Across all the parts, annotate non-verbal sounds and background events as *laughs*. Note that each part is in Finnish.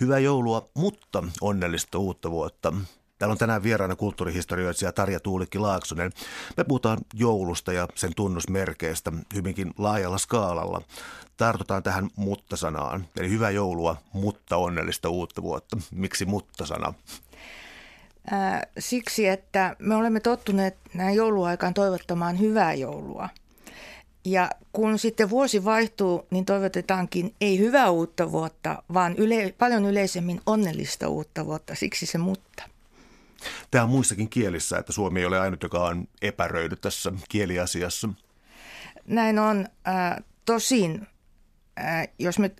Hyvää joulua, mutta onnellista uutta vuotta. Täällä on tänään vieraana kulttuurihistorioitsija Tarja Tuulikki Laaksonen. Me puhutaan joulusta ja sen tunnusmerkeistä hyvinkin laajalla skaalalla. Tartutaan tähän mutta-sanaan, eli hyvää joulua, mutta onnellista uutta vuotta. Miksi mutta-sana? siksi, että me olemme tottuneet näin jouluaikaan toivottamaan hyvää joulua. Ja kun sitten vuosi vaihtuu, niin toivotetaankin ei hyvää uutta vuotta, vaan yle, paljon yleisemmin onnellista uutta vuotta, siksi se mutta. Tämä on muissakin kielissä, että Suomi ei ole ainut, joka on epäröidy tässä kieliasiassa. Näin on. Äh, tosin, äh, jos me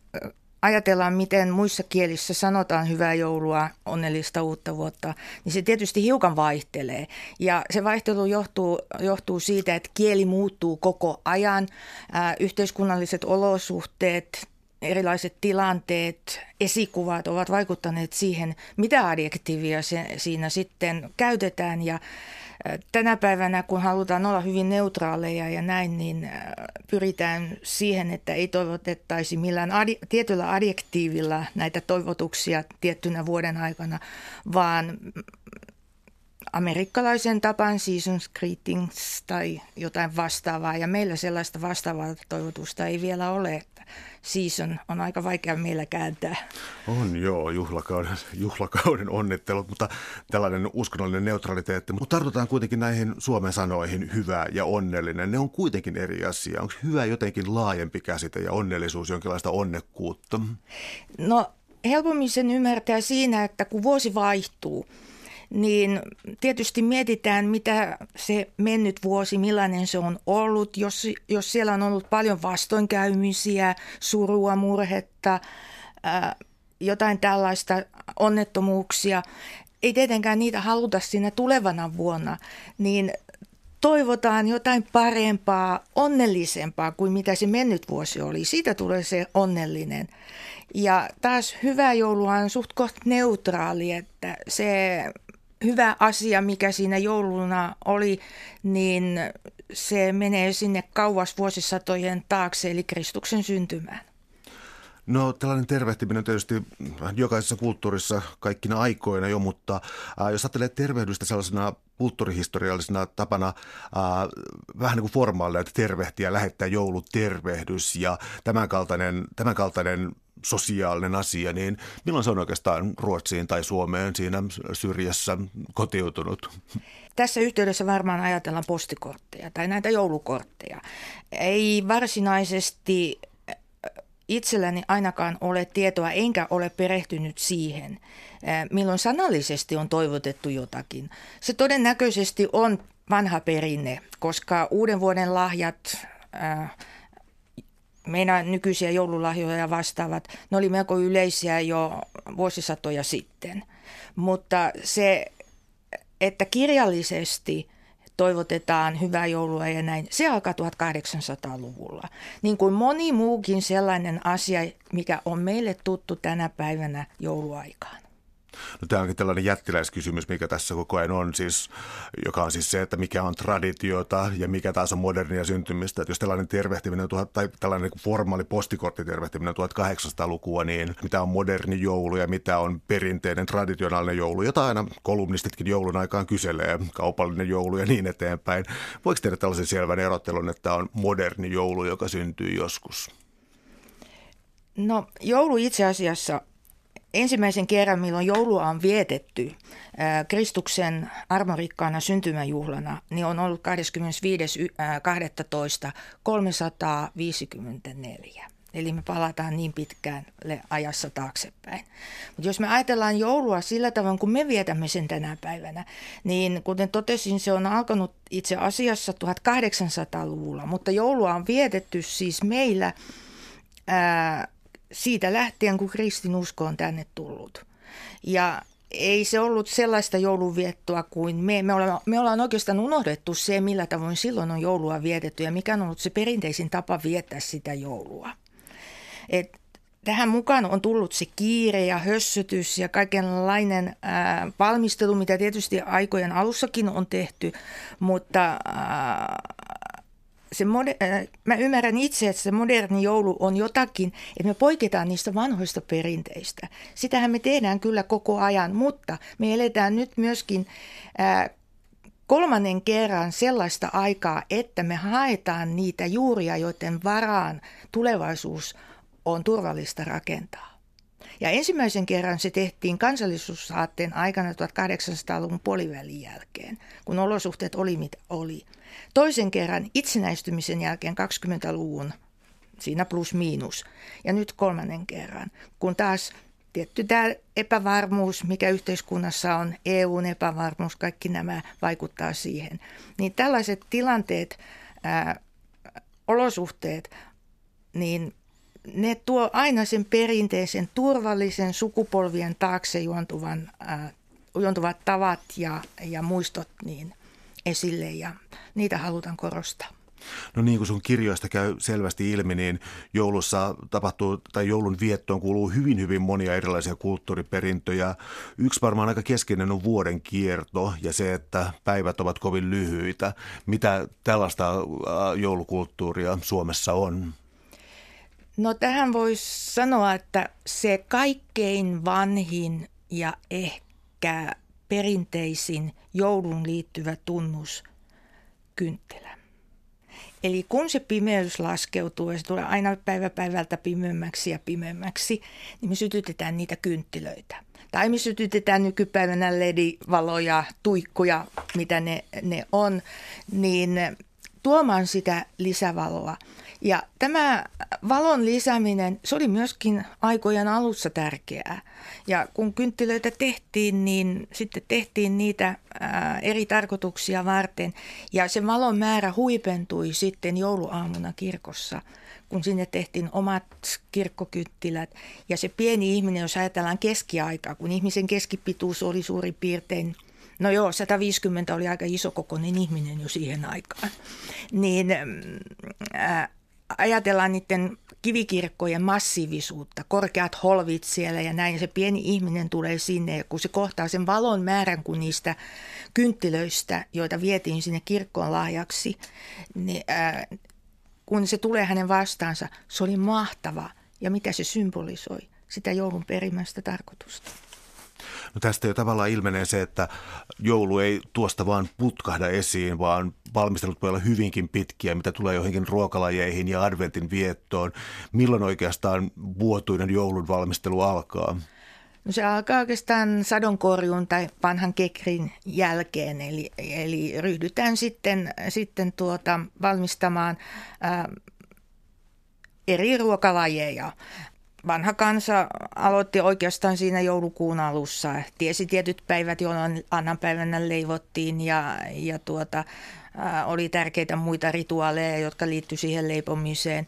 ajatellaan, miten muissa kielissä sanotaan hyvää joulua, onnellista uutta vuotta, niin se tietysti hiukan vaihtelee. Ja se vaihtelu johtuu, johtuu siitä, että kieli muuttuu koko ajan. Äh, yhteiskunnalliset olosuhteet, erilaiset tilanteet, esikuvat ovat vaikuttaneet siihen, mitä adjektiivia se, siinä sitten käytetään. Ja tänä päivänä, kun halutaan olla hyvin neutraaleja ja näin, niin pyritään siihen, että ei toivotettaisi millään adi- tietyllä adjektiivilla näitä toivotuksia tiettynä vuoden aikana, vaan amerikkalaisen tapan seasons greetings tai jotain vastaavaa. Ja meillä sellaista vastaavaa toivotusta ei vielä ole season on aika vaikea meillä kääntää. On joo, juhlakauden, juhlakauden onnittelut, mutta tällainen uskonnollinen neutraliteetti. Mutta tartutaan kuitenkin näihin Suomen sanoihin hyvä ja onnellinen. Ne on kuitenkin eri asia. Onko hyvä jotenkin laajempi käsite ja onnellisuus jonkinlaista onnekkuutta? No helpommin sen ymmärtää siinä, että kun vuosi vaihtuu – niin tietysti mietitään, mitä se mennyt vuosi, millainen se on ollut. Jos, jos siellä on ollut paljon vastoinkäymisiä, surua, murhetta, ää, jotain tällaista onnettomuuksia, ei tietenkään niitä haluta siinä tulevana vuonna, niin toivotaan jotain parempaa, onnellisempaa kuin mitä se mennyt vuosi oli. Siitä tulee se onnellinen. Ja taas hyvä joulua on suht neutraali, että se hyvä asia, mikä siinä jouluna oli, niin se menee sinne kauas vuosisatojen taakse, eli Kristuksen syntymään. No tällainen tervehtiminen tietysti jokaisessa kulttuurissa kaikkina aikoina jo, mutta äh, jos ajattelee tervehdystä sellaisena kulttuurihistoriallisena tapana äh, vähän niin kuin formaalia, että tervehtiä, lähettää joulutervehdys ja tämänkaltainen, tämänkaltainen sosiaalinen asia, niin milloin se on oikeastaan Ruotsiin tai Suomeen siinä syrjässä kotiutunut? Tässä yhteydessä varmaan ajatellaan postikortteja tai näitä joulukortteja. Ei varsinaisesti itselläni ainakaan ole tietoa, enkä ole perehtynyt siihen, äh, milloin sanallisesti on toivotettu jotakin. Se todennäköisesti on vanha perinne, koska uuden vuoden lahjat äh, meidän nykyisiä joululahjoja vastaavat, ne oli melko yleisiä jo vuosisatoja sitten. Mutta se, että kirjallisesti toivotetaan hyvää joulua ja näin, se alkaa 1800-luvulla. Niin kuin moni muukin sellainen asia, mikä on meille tuttu tänä päivänä jouluaikaan. No tämä onkin tällainen jättiläiskysymys, mikä tässä koko ajan on, siis, joka on siis se, että mikä on traditiota ja mikä taas on modernia syntymistä. Että jos tällainen tervehtiminen, tai tällainen formaali postikorttitervehtiminen 1800-lukua, niin mitä on moderni joulu ja mitä on perinteinen traditionaalinen joulu, jota aina kolumnistitkin joulun aikaan kyselee, kaupallinen joulu ja niin eteenpäin. Voiko tehdä tällaisen selvän erottelun, että on moderni joulu, joka syntyy joskus? No joulu itse asiassa ensimmäisen kerran, milloin joulua on vietetty Kristuksen armorikkaana syntymäjuhlana, niin on ollut 25.12.354. Eli me palataan niin pitkään ajassa taaksepäin. Mutta jos me ajatellaan joulua sillä tavoin, kun me vietämme sen tänä päivänä, niin kuten totesin, se on alkanut itse asiassa 1800-luvulla, mutta joulua on vietetty siis meillä ää, siitä lähtien, kun kristinusko on tänne tullut. Ja ei se ollut sellaista joulunviettoa kuin me. Me ollaan, me ollaan oikeastaan unohdettu se, millä tavoin silloin on joulua vietetty ja mikä on ollut se perinteisin tapa viettää sitä joulua. Et tähän mukaan on tullut se kiire ja hössötys ja kaikenlainen ää, valmistelu, mitä tietysti aikojen alussakin on tehty, mutta ää, se moder- mä ymmärrän itse, että se moderni joulu on jotakin, että me poiketaan niistä vanhoista perinteistä. Sitähän me tehdään kyllä koko ajan, mutta me eletään nyt myöskin ää, kolmannen kerran sellaista aikaa, että me haetaan niitä juuria, joiden varaan tulevaisuus on turvallista rakentaa. Ja ensimmäisen kerran se tehtiin kansallisuussaatteen aikana 1800-luvun puolivälin jälkeen, kun olosuhteet oli mitä oli. Toisen kerran itsenäistymisen jälkeen 20-luvun, siinä plus miinus. Ja nyt kolmannen kerran, kun taas tietty tämä epävarmuus, mikä yhteiskunnassa on, EUn epävarmuus, kaikki nämä vaikuttaa siihen. Niin tällaiset tilanteet, ää, olosuhteet, niin ne tuo aina sen perinteisen turvallisen sukupolvien taakse juontuvan, ää, juontuvat tavat ja, ja muistot niin esille ja niitä halutaan korostaa. No niin kuin sun kirjoista käy selvästi ilmi, niin joulussa tapahtuu, tai joulun viettoon kuuluu hyvin, hyvin monia erilaisia kulttuuriperintöjä. Yksi varmaan aika keskeinen on vuoden kierto ja se, että päivät ovat kovin lyhyitä. Mitä tällaista joulukulttuuria Suomessa on? No tähän voisi sanoa, että se kaikkein vanhin ja ehkä perinteisin joulun liittyvä tunnus kynttilä. Eli kun se pimeys laskeutuu ja se tulee aina päivä päivältä pimeämmäksi ja pimeämmäksi, niin me sytytetään niitä kynttilöitä. Tai me sytytetään nykypäivänä ledivaloja, tuikkuja, mitä ne, ne on, niin tuomaan sitä lisävaloa. Ja tämä valon lisääminen, se oli myöskin aikojen alussa tärkeää. Ja kun kynttilöitä tehtiin, niin sitten tehtiin niitä ää, eri tarkoituksia varten. Ja se valon määrä huipentui sitten jouluaamuna kirkossa, kun sinne tehtiin omat kirkkokynttilät. Ja se pieni ihminen, jos ajatellaan keskiaikaa, kun ihmisen keskipituus oli suurin piirtein – No joo, 150 oli aika isokokoinen ihminen jo siihen aikaan. Niin ajatellaan niiden kivikirkkojen massiivisuutta, korkeat holvit siellä ja näin, se pieni ihminen tulee sinne ja kun se kohtaa sen valon määrän kuin niistä kynttilöistä, joita vietiin sinne kirkkoon lahjaksi, niin ää, kun se tulee hänen vastaansa, se oli mahtava. Ja mitä se symbolisoi? Sitä joulun perimmäistä tarkoitusta. No tästä jo tavallaan ilmenee se, että joulu ei tuosta vaan putkahda esiin, vaan valmistelut voi olla hyvinkin pitkiä, mitä tulee johonkin ruokalajeihin ja adventin viettoon. Milloin oikeastaan vuotuinen joulun valmistelu alkaa? No se alkaa oikeastaan sadonkorjuun tai vanhan kekrin jälkeen, eli, eli ryhdytään sitten, sitten tuota, valmistamaan ää, eri ruokalajeja vanha kansa aloitti oikeastaan siinä joulukuun alussa. Tiesi tietyt päivät, jolloin annan päivänä leivottiin ja, ja tuota, ä, oli tärkeitä muita rituaaleja, jotka liittyi siihen leipomiseen.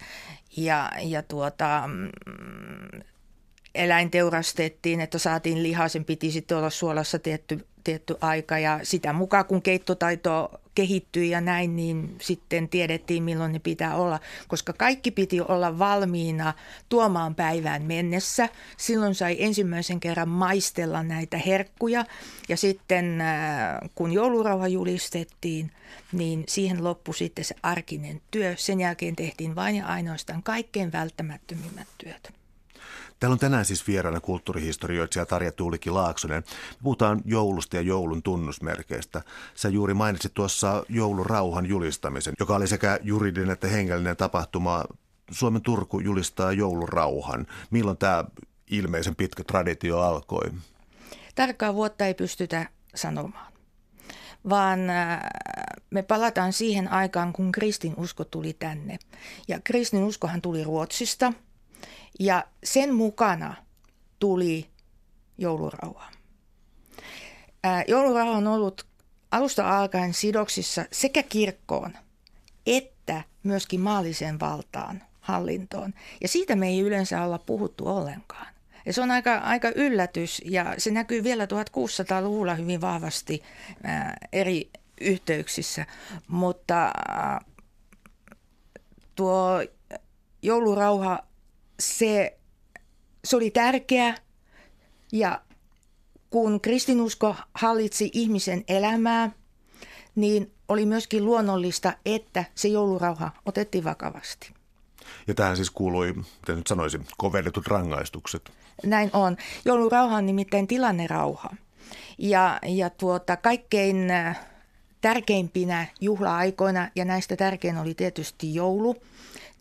Ja, ja tuota, mm, eläin teurastettiin, että saatiin lihaa, sen piti sitten olla suolassa tietty, tietty aika ja sitä mukaan kun keittotaito kehittyi ja näin, niin sitten tiedettiin milloin ne pitää olla, koska kaikki piti olla valmiina tuomaan päivään mennessä. Silloin sai ensimmäisen kerran maistella näitä herkkuja ja sitten äh, kun joulurauha julistettiin, niin siihen loppui sitten se arkinen työ. Sen jälkeen tehtiin vain ja ainoastaan kaikkein välttämättömimmät työt. Täällä on tänään siis vieraana kulttuurihistorioitsija Tarja Tuulikki Laaksonen. Puhutaan joulusta ja joulun tunnusmerkeistä. Sä juuri mainitsit tuossa joulurauhan julistamisen, joka oli sekä juridinen että hengellinen tapahtuma. Suomen Turku julistaa joulurauhan. Milloin tämä ilmeisen pitkä traditio alkoi? Tarkkaa vuotta ei pystytä sanomaan, vaan äh, me palataan siihen aikaan, kun kristinusko tuli tänne. Ja kristinuskohan tuli Ruotsista – ja sen mukana tuli joulurauha. Joulurauha on ollut alusta alkaen sidoksissa sekä kirkkoon että myöskin maalliseen valtaan, hallintoon. Ja siitä me ei yleensä olla puhuttu ollenkaan. Ja se on aika, aika yllätys ja se näkyy vielä 1600-luvulla hyvin vahvasti ää, eri yhteyksissä. Mutta ää, tuo joulurauha se, se oli tärkeä ja kun kristinusko hallitsi ihmisen elämää, niin oli myöskin luonnollista, että se joulurauha otettiin vakavasti. Ja tähän siis kuului, miten nyt sanoisin, kovennetut rangaistukset. Näin on. Joulurauha on nimittäin tilannerauha. Ja, ja tuota, kaikkein äh, tärkeimpinä juhla-aikoina, ja näistä tärkein oli tietysti joulu,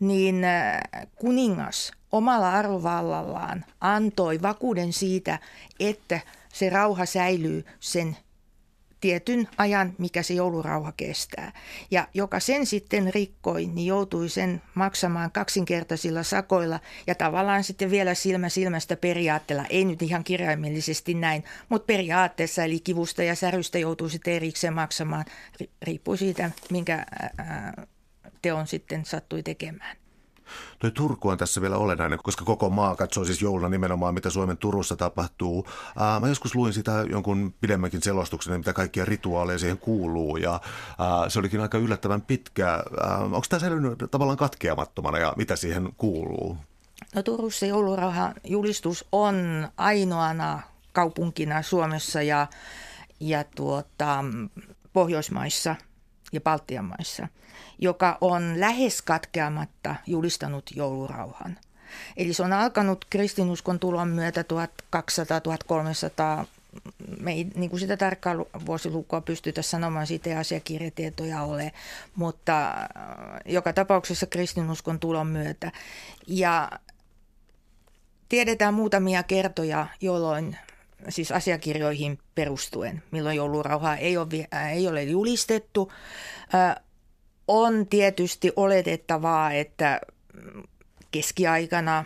niin äh, kuningas omalla arvovallallaan antoi vakuuden siitä, että se rauha säilyy sen tietyn ajan, mikä se joulurauha kestää. Ja joka sen sitten rikkoi, niin joutui sen maksamaan kaksinkertaisilla sakoilla ja tavallaan sitten vielä silmä silmästä periaatteella, ei nyt ihan kirjaimellisesti näin, mutta periaatteessa eli kivusta ja särystä joutuu sitten erikseen maksamaan, riippuu siitä, minkä teon sitten sattui tekemään. Toi Turku on tässä vielä olennainen, koska koko maa katsoo siis jouluna nimenomaan, mitä Suomen Turussa tapahtuu. Ää, mä joskus luin sitä jonkun pidemmänkin selostuksen, mitä kaikkia rituaaleja siihen kuuluu, ja ää, se olikin aika yllättävän pitkä. Onko tämä säilynyt tavallaan katkeamattomana, ja mitä siihen kuuluu? No Turussa joulurauhan julistus on ainoana kaupunkina Suomessa ja, ja tuota, Pohjoismaissa ja Baltian maissa – joka on lähes katkeamatta julistanut joulurauhan. Eli se on alkanut kristinuskon tulon myötä 1200-1300 me ei niin kuin sitä tarkkaa vuosilukua pystytä sanomaan, siitä ei asiakirjatietoja ole, mutta äh, joka tapauksessa kristinuskon tulon myötä. Ja tiedetään muutamia kertoja, jolloin siis asiakirjoihin perustuen, milloin joulurauhaa ei ole, ei ole julistettu. On tietysti oletettavaa, että keskiaikana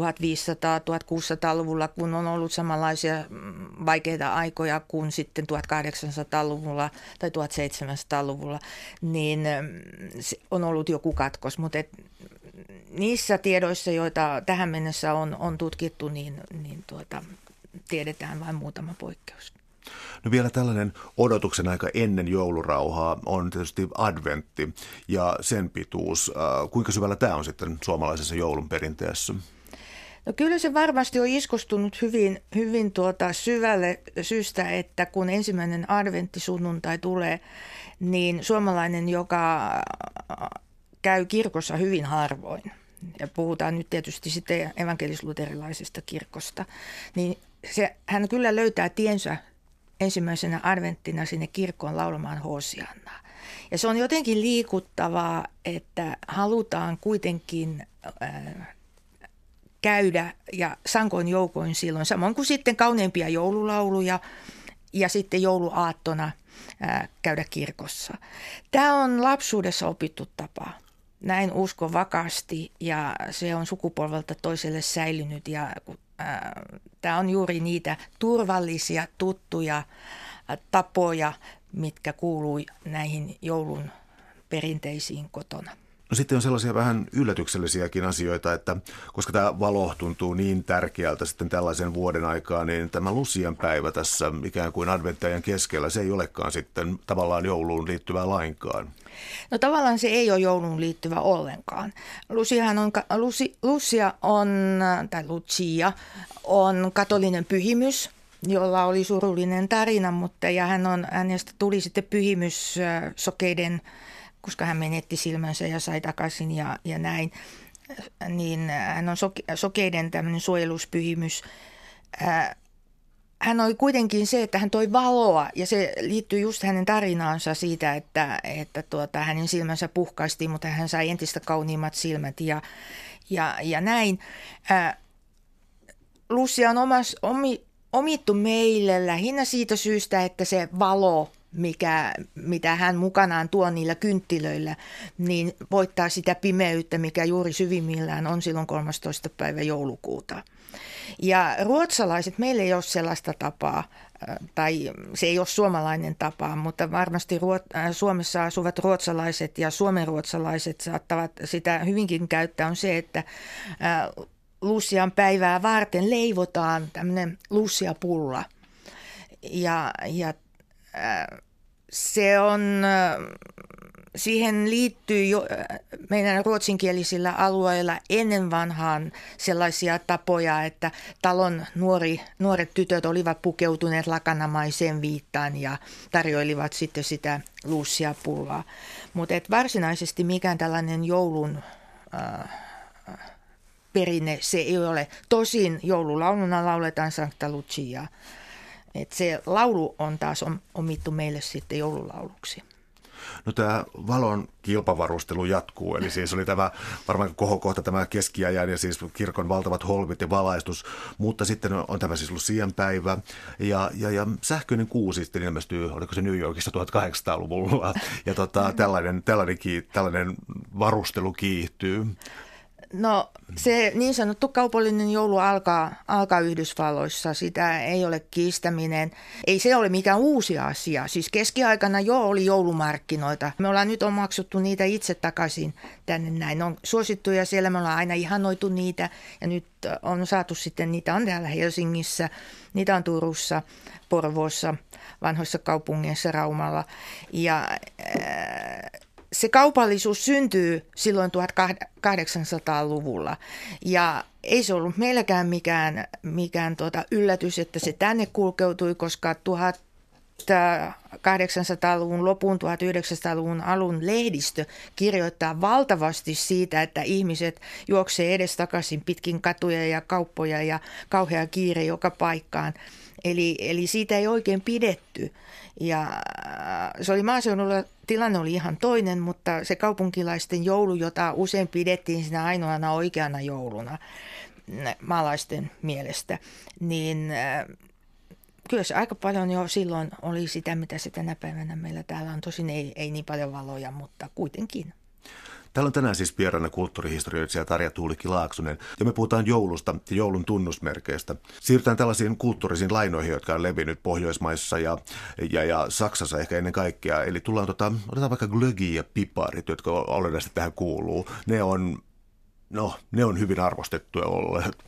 1500-1600-luvulla, kun on ollut samanlaisia vaikeita aikoja kuin sitten 1800-luvulla tai 1700-luvulla, niin on ollut joku katkos. Mutta et niissä tiedoissa, joita tähän mennessä on, on tutkittu, niin, niin tuota, tiedetään vain muutama poikkeus. No vielä tällainen odotuksen aika ennen joulurauhaa on tietysti adventti ja sen pituus. Äh, kuinka syvällä tämä on sitten suomalaisessa joulun perinteessä? No kyllä se varmasti on iskostunut hyvin, hyvin tuota syvälle syystä, että kun ensimmäinen adventti sunnuntai tulee, niin suomalainen, joka käy kirkossa hyvin harvoin, ja puhutaan nyt tietysti sitten evankelisluterilaisesta kirkosta, niin se, hän kyllä löytää tiensä ensimmäisenä adventtina sinne kirkkoon laulamaan Hosiannaa. Ja se on jotenkin liikuttavaa, että halutaan kuitenkin äh, käydä ja sankoin joukoin silloin, samoin kuin sitten kauneimpia joululauluja ja sitten jouluaattona äh, käydä kirkossa. Tämä on lapsuudessa opittu tapa. Näin uskon vakaasti ja se on sukupolvelta toiselle säilynyt ja tämä on juuri niitä turvallisia, tuttuja tapoja, mitkä kuului näihin joulun perinteisiin kotona. No sitten on sellaisia vähän yllätyksellisiäkin asioita, että koska tämä valo tuntuu niin tärkeältä sitten tällaisen vuoden aikaa, niin tämä Lusian päivä tässä ikään kuin adventtajan keskellä, se ei olekaan sitten tavallaan jouluun liittyvää lainkaan. No tavallaan se ei ole jouluun liittyvä ollenkaan. Lusiahan on, Lusi, Lucia on, tai Lucia on katolinen pyhimys, jolla oli surullinen tarina, mutta ja hän on, hänestä tuli sitten pyhimys sokeiden koska hän menetti silmänsä ja sai takaisin ja, ja näin, niin hän on soke, sokeiden tämmöinen suojeluspyhimys. Hän oli kuitenkin se, että hän toi valoa ja se liittyy just hänen tarinaansa siitä, että, että tuota, hänen silmänsä puhkaistiin, mutta hän sai entistä kauniimmat silmät ja, ja, ja näin. Lucia on omas, omi, omittu meille lähinnä siitä syystä, että se valo – mikä, mitä hän mukanaan tuo niillä kynttilöillä, niin voittaa sitä pimeyttä, mikä juuri syvimmillään on silloin 13. päivä joulukuuta. Ja ruotsalaiset, meillä ei ole sellaista tapaa, äh, tai se ei ole suomalainen tapa, mutta varmasti äh, Suomessa asuvat ruotsalaiset ja suomenruotsalaiset saattavat sitä hyvinkin käyttää, on se, että äh, Lucian päivää varten leivotaan tämmöinen Lucia-pulla. Ja, ja se on siihen liittyy jo meidän ruotsinkielisillä alueilla ennen vanhaan sellaisia tapoja, että talon nuori, nuoret tytöt olivat pukeutuneet lakanamaiseen viittaan ja tarjoilivat sitten sitä luussia pullaa. Mutta varsinaisesti mikään tällainen joulun äh, perinne se ei ole. Tosin joululauluna lauletaan Sankta Lucia. Et se laulu on taas omittu meille sitten joululauluksi. No tämä valon kilpavarustelu jatkuu, eli siis oli tämä varmaan kohokohta tämä keskiajan ja siis kirkon valtavat holvit ja valaistus, mutta sitten on tämä siis Lucian päivä ja, ja, ja sähköinen kuusi sitten ilmestyy, oliko se New Yorkissa 1800-luvulla ja tota, tällainen, tällainen, tällainen varustelu kiihtyy. No se niin sanottu kaupallinen joulu alkaa, alkaa Yhdysvalloissa, sitä ei ole kiistäminen. Ei se ole mikään uusi asia. Siis keskiaikana jo oli joulumarkkinoita. Me ollaan nyt omaksuttu niitä itse takaisin tänne näin. Ne on suosittuja siellä, me ollaan aina ihanoitu niitä ja nyt on saatu sitten, niitä on täällä Helsingissä, niitä on Turussa, Porvoossa, vanhoissa kaupungeissa, Raumalla. Ja äh, se kaupallisuus syntyy silloin 1800-luvulla ja ei se ollut meilläkään mikään, mikään tuota yllätys, että se tänne kulkeutui, koska 1800-luvun lopun, 1900-luvun alun lehdistö kirjoittaa valtavasti siitä, että ihmiset juoksee edestakaisin pitkin katuja ja kauppoja ja kauhea kiire joka paikkaan. Eli, eli siitä ei oikein pidetty. Ja se oli maaseudulla, tilanne oli ihan toinen, mutta se kaupunkilaisten joulu, jota usein pidettiin siinä ainoana oikeana jouluna maalaisten mielestä, niin kyllä se aika paljon jo silloin oli sitä, mitä se tänä päivänä meillä täällä on. Tosin ei, ei niin paljon valoja, mutta kuitenkin. Täällä on tänään siis vieraana kulttuurihistorioitsija Tarja Tuulikki Laaksonen, ja me puhutaan joulusta ja joulun tunnusmerkeistä. Siirrytään tällaisiin kulttuurisiin lainoihin, jotka on levinnyt Pohjoismaissa ja, ja, ja Saksassa ehkä ennen kaikkea. Eli tullaan, tota, otetaan vaikka glögi ja piparit, jotka olennaisesti tähän kuuluu. Ne on, no, ne on hyvin arvostettuja olleet.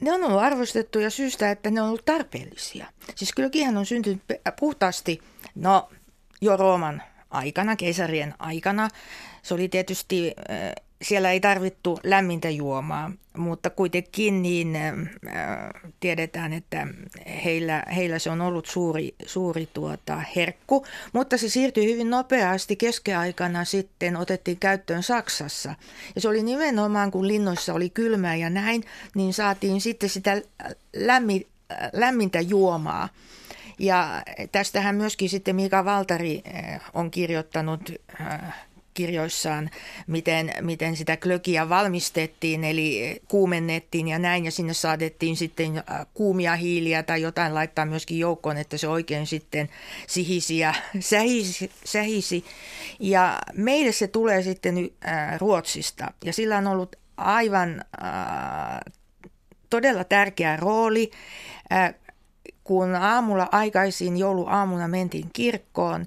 Ne on ollut arvostettuja syystä, että ne on ollut tarpeellisia. Siis glögihän on syntynyt puhtaasti, no jo Rooman aikana, keisarien aikana. Se oli tietysti, äh, siellä ei tarvittu lämmintä juomaa, mutta kuitenkin niin äh, tiedetään, että heillä, heillä se on ollut suuri, suuri tuota, herkku, mutta se siirtyi hyvin nopeasti keskiaikana sitten, otettiin käyttöön Saksassa. Ja se oli nimenomaan, kun linnoissa oli kylmää ja näin, niin saatiin sitten sitä lämmin, lämmintä juomaa. Ja tästähän myöskin sitten Mika Valtari eh, on kirjoittanut eh, kirjoissaan, miten, miten sitä klökiä valmistettiin, eli kuumennettiin ja näin, ja sinne saadettiin sitten eh, kuumia hiiliä tai jotain laittaa myöskin joukkoon, että se oikein sitten sihisi ja *laughs* sähisi. sähisi. Ja meille se tulee sitten Ruotsista, ja sillä on ollut aivan äh, todella tärkeä rooli kun aamulla aikaisin jouluaamuna mentiin kirkkoon,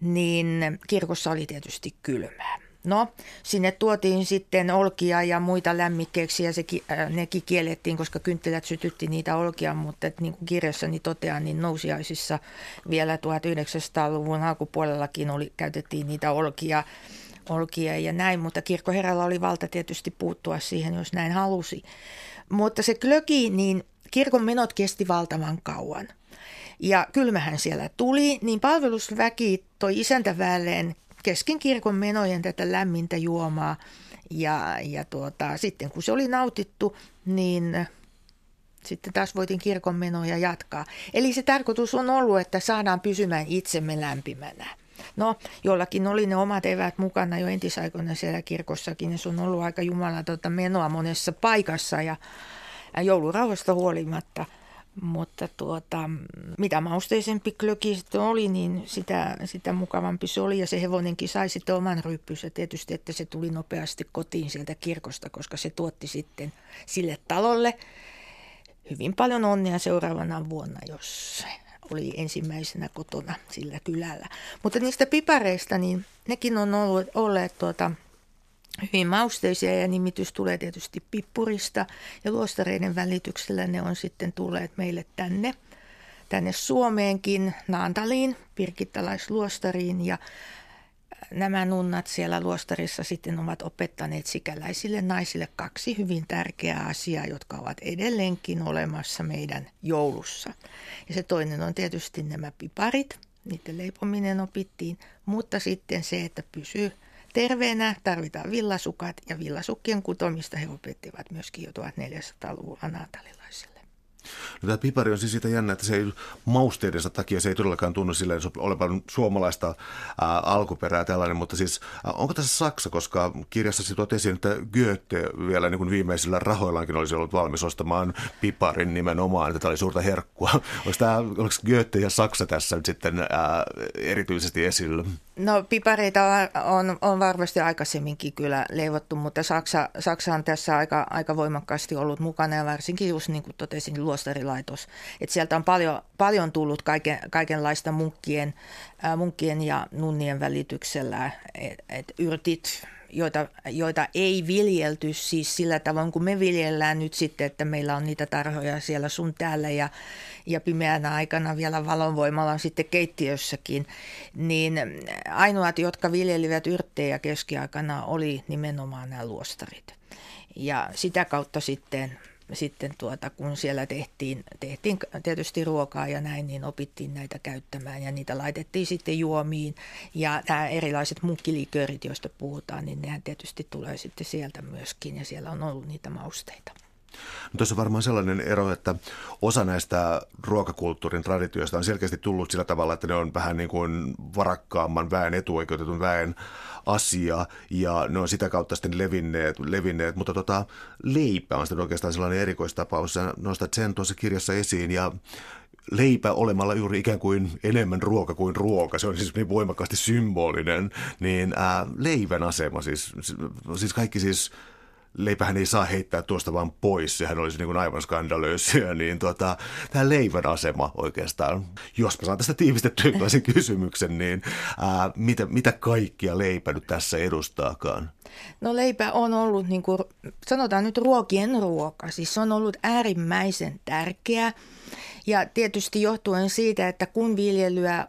niin kirkossa oli tietysti kylmää. No, sinne tuotiin sitten olkia ja muita lämmikkeeksi ja se, äh, nekin kiellettiin, koska kynttilät sytytti niitä olkia, mutta niin kuin kirjassani totean, niin nousiaisissa vielä 1900-luvun alkupuolellakin oli, käytettiin niitä olkia, olkia ja näin, mutta kirkkoherralla oli valta tietysti puuttua siihen, jos näin halusi. Mutta se klöki, niin kirkon menot kesti valtavan kauan. Ja kylmähän siellä tuli, niin palvelusväki toi isäntäväelleen kesken kirkon menojen tätä lämmintä juomaa. Ja, ja tuota, sitten kun se oli nautittu, niin sitten taas voitin kirkon menoja jatkaa. Eli se tarkoitus on ollut, että saadaan pysymään itsemme lämpimänä. No, jollakin oli ne omat evät mukana jo entisaikoina siellä kirkossakin, ja se on ollut aika jumalatonta menoa monessa paikassa, ja joulurauhasta huolimatta. Mutta tuota, mitä mausteisempi klöki sitten oli, niin sitä, sitä mukavampi se oli. Ja se hevonenkin sai sitten oman ryppynsä tietysti, että se tuli nopeasti kotiin sieltä kirkosta, koska se tuotti sitten sille talolle hyvin paljon onnea seuraavana vuonna, jos oli ensimmäisenä kotona sillä kylällä. Mutta niistä pipareista, niin nekin on ollut, olleet tuota, hyvin mausteisia ja nimitys tulee tietysti pippurista. Ja luostareiden välityksellä ne on sitten tulleet meille tänne, tänne Suomeenkin, Naantaliin, pirkittalaisluostariin. Ja nämä nunnat siellä luostarissa sitten ovat opettaneet sikäläisille naisille kaksi hyvin tärkeää asiaa, jotka ovat edelleenkin olemassa meidän joulussa. Ja se toinen on tietysti nämä piparit, niiden leipominen opittiin, mutta sitten se, että pysyy terveenä, tarvitaan villasukat ja villasukkien kutomista he opettivat myöskin jo 1400-luvulla naatalilaisille. No, tämä pipari on siis siitä jännä, että se ei mausteidensa takia se ei todellakaan tunnu silleen olevan suomalaista ää, alkuperää tällainen, mutta siis ää, onko tässä Saksa, koska kirjassasi tuot esiin, että Goethe vielä niin kuin viimeisillä rahoillaankin olisi ollut valmis ostamaan piparin nimenomaan, että tämä oli suurta herkkua. *laughs* Onko, tämä, onko Goethe ja Saksa tässä nyt sitten ää, erityisesti esillä? No pipareita on, on varmasti aikaisemminkin kyllä leivottu, mutta Saksa, Saksa on tässä aika, aika voimakkaasti ollut mukana ja varsinkin just niin kuin totesin, luostarilaitos. Et sieltä on paljon, paljon tullut kaiken, kaikenlaista munkkien, äh, munkkien ja nunnien välityksellä, että et yrtit, joita, joita ei viljelty siis sillä tavoin kuin me viljellään nyt sitten, että meillä on niitä tarhoja siellä sun täällä ja, ja pimeänä aikana vielä valonvoimalla sitten keittiössäkin, niin ainoat, jotka viljelivät yrttejä keskiaikana oli nimenomaan nämä luostarit. Ja sitä kautta sitten sitten tuota, kun siellä tehtiin, tehtiin tietysti ruokaa ja näin, niin opittiin näitä käyttämään ja niitä laitettiin sitten juomiin. Ja nämä erilaiset munkkilikörit, joista puhutaan, niin nehän tietysti tulee sitten sieltä myöskin ja siellä on ollut niitä mausteita. No tuossa on varmaan sellainen ero, että osa näistä ruokakulttuurin traditioista on selkeästi tullut sillä tavalla, että ne on vähän niin kuin varakkaamman väen, etuoikeutetun väen asia ja ne on sitä kautta sitten levinneet, levinneet. mutta tota, leipä on sitten oikeastaan sellainen erikoistapaus. Sä nostat sen tuossa kirjassa esiin ja leipä olemalla juuri ikään kuin enemmän ruoka kuin ruoka, se on siis niin voimakkaasti symbolinen, niin ää, leivän asema, siis, siis kaikki siis leipähän ei saa heittää tuosta vaan pois, sehän olisi niin kuin aivan skandalöisiä, *laughs* niin tota, tämä leivän asema oikeastaan, jos mä saan tästä tiivistettyä sen kysymyksen, niin ää, mitä, mitä kaikkia leipä nyt tässä edustaakaan? No leipä on ollut, niin kuin, sanotaan nyt ruokien ruoka, siis se on ollut äärimmäisen tärkeä ja tietysti johtuen siitä, että kun viljelyä,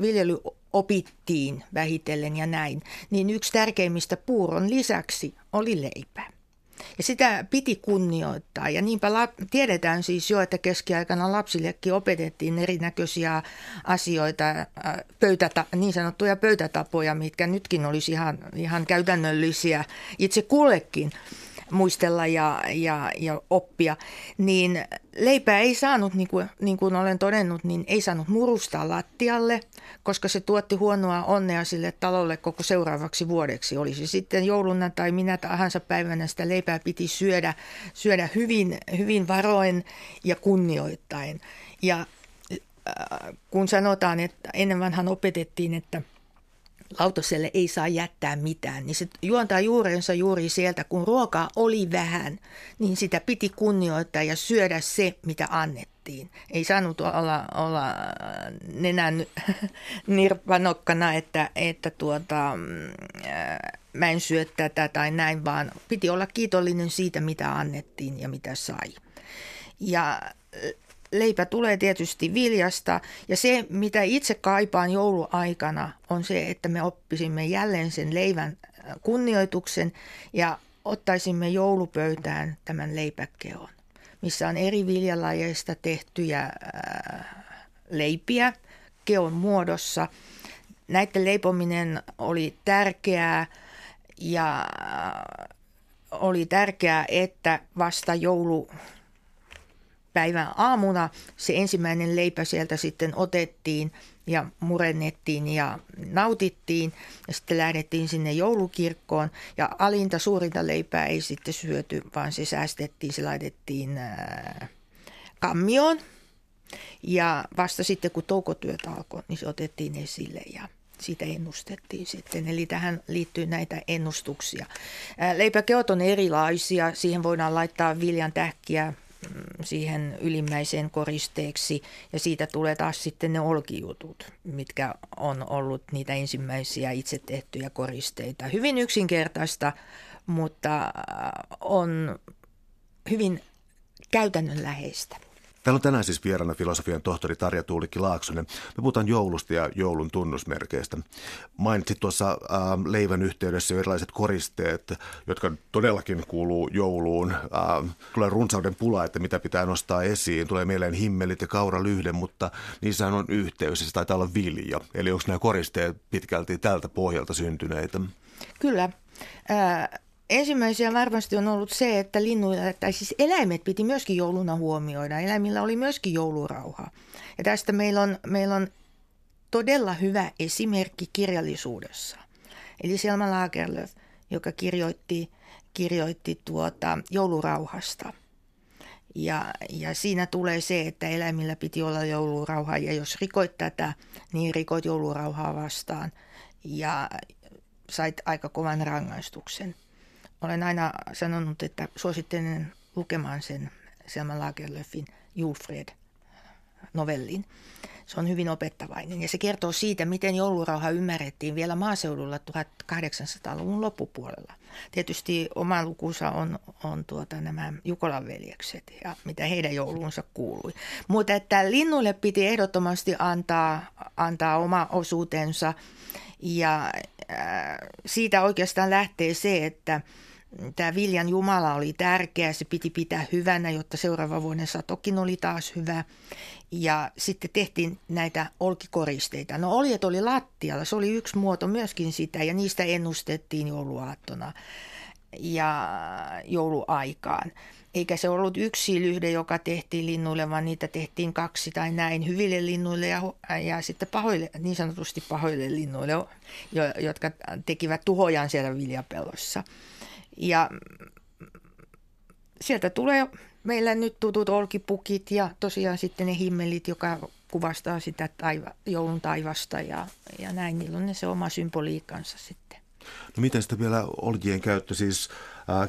viljely opittiin vähitellen ja näin, niin yksi tärkeimmistä puuron lisäksi oli leipä. Ja sitä piti kunnioittaa. Ja niinpä lap, tiedetään siis jo, että keskiaikana lapsillekin opetettiin erinäköisiä asioita, äh, pöytäta, niin sanottuja pöytätapoja, mitkä nytkin olisi ihan, ihan käytännöllisiä itse kullekin muistella ja, ja, ja oppia, niin leipää ei saanut, niin kuin, niin kuin olen todennut, niin ei saanut murustaa lattialle, koska se tuotti huonoa onnea sille talolle koko seuraavaksi vuodeksi. Olisi sitten jouluna tai minä tahansa päivänä sitä leipää piti syödä, syödä hyvin, hyvin varoen ja kunnioittain. Ja äh, kun sanotaan, että ennen vanhan opetettiin, että – lautaselle ei saa jättää mitään, niin se juontaa juurensa juuri sieltä, kun ruokaa oli vähän, niin sitä piti kunnioittaa ja syödä se, mitä annettiin. Ei saanut olla, olla nenän *laughs* nirpanokkana, että, että tuota, mä en syö tätä tai näin, vaan piti olla kiitollinen siitä, mitä annettiin ja mitä sai. Ja leipä tulee tietysti viljasta ja se, mitä itse kaipaan jouluaikana, on se, että me oppisimme jälleen sen leivän äh, kunnioituksen ja ottaisimme joulupöytään tämän leipäkeon, missä on eri viljalajeista tehtyjä äh, leipiä keon muodossa. Näiden leipominen oli tärkeää ja äh, oli tärkeää, että vasta joulu päivän aamuna se ensimmäinen leipä sieltä sitten otettiin ja murennettiin ja nautittiin ja sitten lähdettiin sinne joulukirkkoon ja alinta suurinta leipää ei sitten syöty, vaan se säästettiin, se laitettiin ää, kammioon ja vasta sitten kun toukotyöt alkoi, niin se otettiin esille ja siitä ennustettiin sitten. Eli tähän liittyy näitä ennustuksia. Leipäkeot on erilaisia. Siihen voidaan laittaa viljan tähkiä, siihen ylimmäiseen koristeeksi ja siitä tulee taas sitten ne olkijutut, mitkä on ollut niitä ensimmäisiä itse tehtyjä koristeita. Hyvin yksinkertaista, mutta äh, on hyvin käytännönläheistä. Täällä on tänään siis vieraana filosofian tohtori Tarja Tuulikki Laaksonen. Me puhutaan joulusta ja joulun tunnusmerkeistä. Mainitsit tuossa äh, leivän yhteydessä erilaiset koristeet, jotka todellakin kuuluu jouluun. Äh, tulee runsauden pula, että mitä pitää nostaa esiin. Tulee mieleen himmelit ja kauralyhde, mutta niissähän on yhteys ja se taitaa olla vilja. Eli onko nämä koristeet pitkälti tältä pohjalta syntyneitä? Kyllä. Äh Ensimmäisiä varmasti on ollut se, että linnuilla, tai siis eläimet piti myöskin jouluna huomioida. Eläimillä oli myöskin joulurauha. Ja tästä meillä on, meillä on todella hyvä esimerkki kirjallisuudessa. Eli Selma Lagerlöf, joka kirjoitti, kirjoitti tuota joulurauhasta. Ja, ja siinä tulee se, että eläimillä piti olla joulurauha ja jos rikoit tätä, niin rikoit joulurauhaa vastaan ja sait aika kovan rangaistuksen olen aina sanonut, että suosittelen lukemaan sen Selma Lagerlöfin Julfred novellin. Se on hyvin opettavainen ja se kertoo siitä, miten joulurauha ymmärrettiin vielä maaseudulla 1800-luvun loppupuolella. Tietysti oma lukunsa on, on tuota, nämä Jukolan veljekset ja mitä heidän jouluunsa kuului. Mutta että linnuille piti ehdottomasti antaa, antaa oma osuutensa ja äh, siitä oikeastaan lähtee se, että – tämä viljan Jumala oli tärkeä, se piti pitää hyvänä, jotta seuraava vuoden satokin oli taas hyvä. Ja sitten tehtiin näitä olkikoristeita. No oljet oli lattialla, se oli yksi muoto myöskin sitä ja niistä ennustettiin jouluaattona ja jouluaikaan. Eikä se ollut yksi lyhde, joka tehtiin linnuille, vaan niitä tehtiin kaksi tai näin hyville linnuille ja, ja sitten pahoille, niin sanotusti pahoille linnuille, jotka tekivät tuhojaan siellä viljapellossa. Ja sieltä tulee meillä nyt tutut olkipukit ja tosiaan sitten ne himmelit, joka kuvastaa sitä taiva, joulun taivasta ja, ja näin. Niillä on ne se oma symboliikkansa sitten. No miten sitten vielä oljien käyttö, siis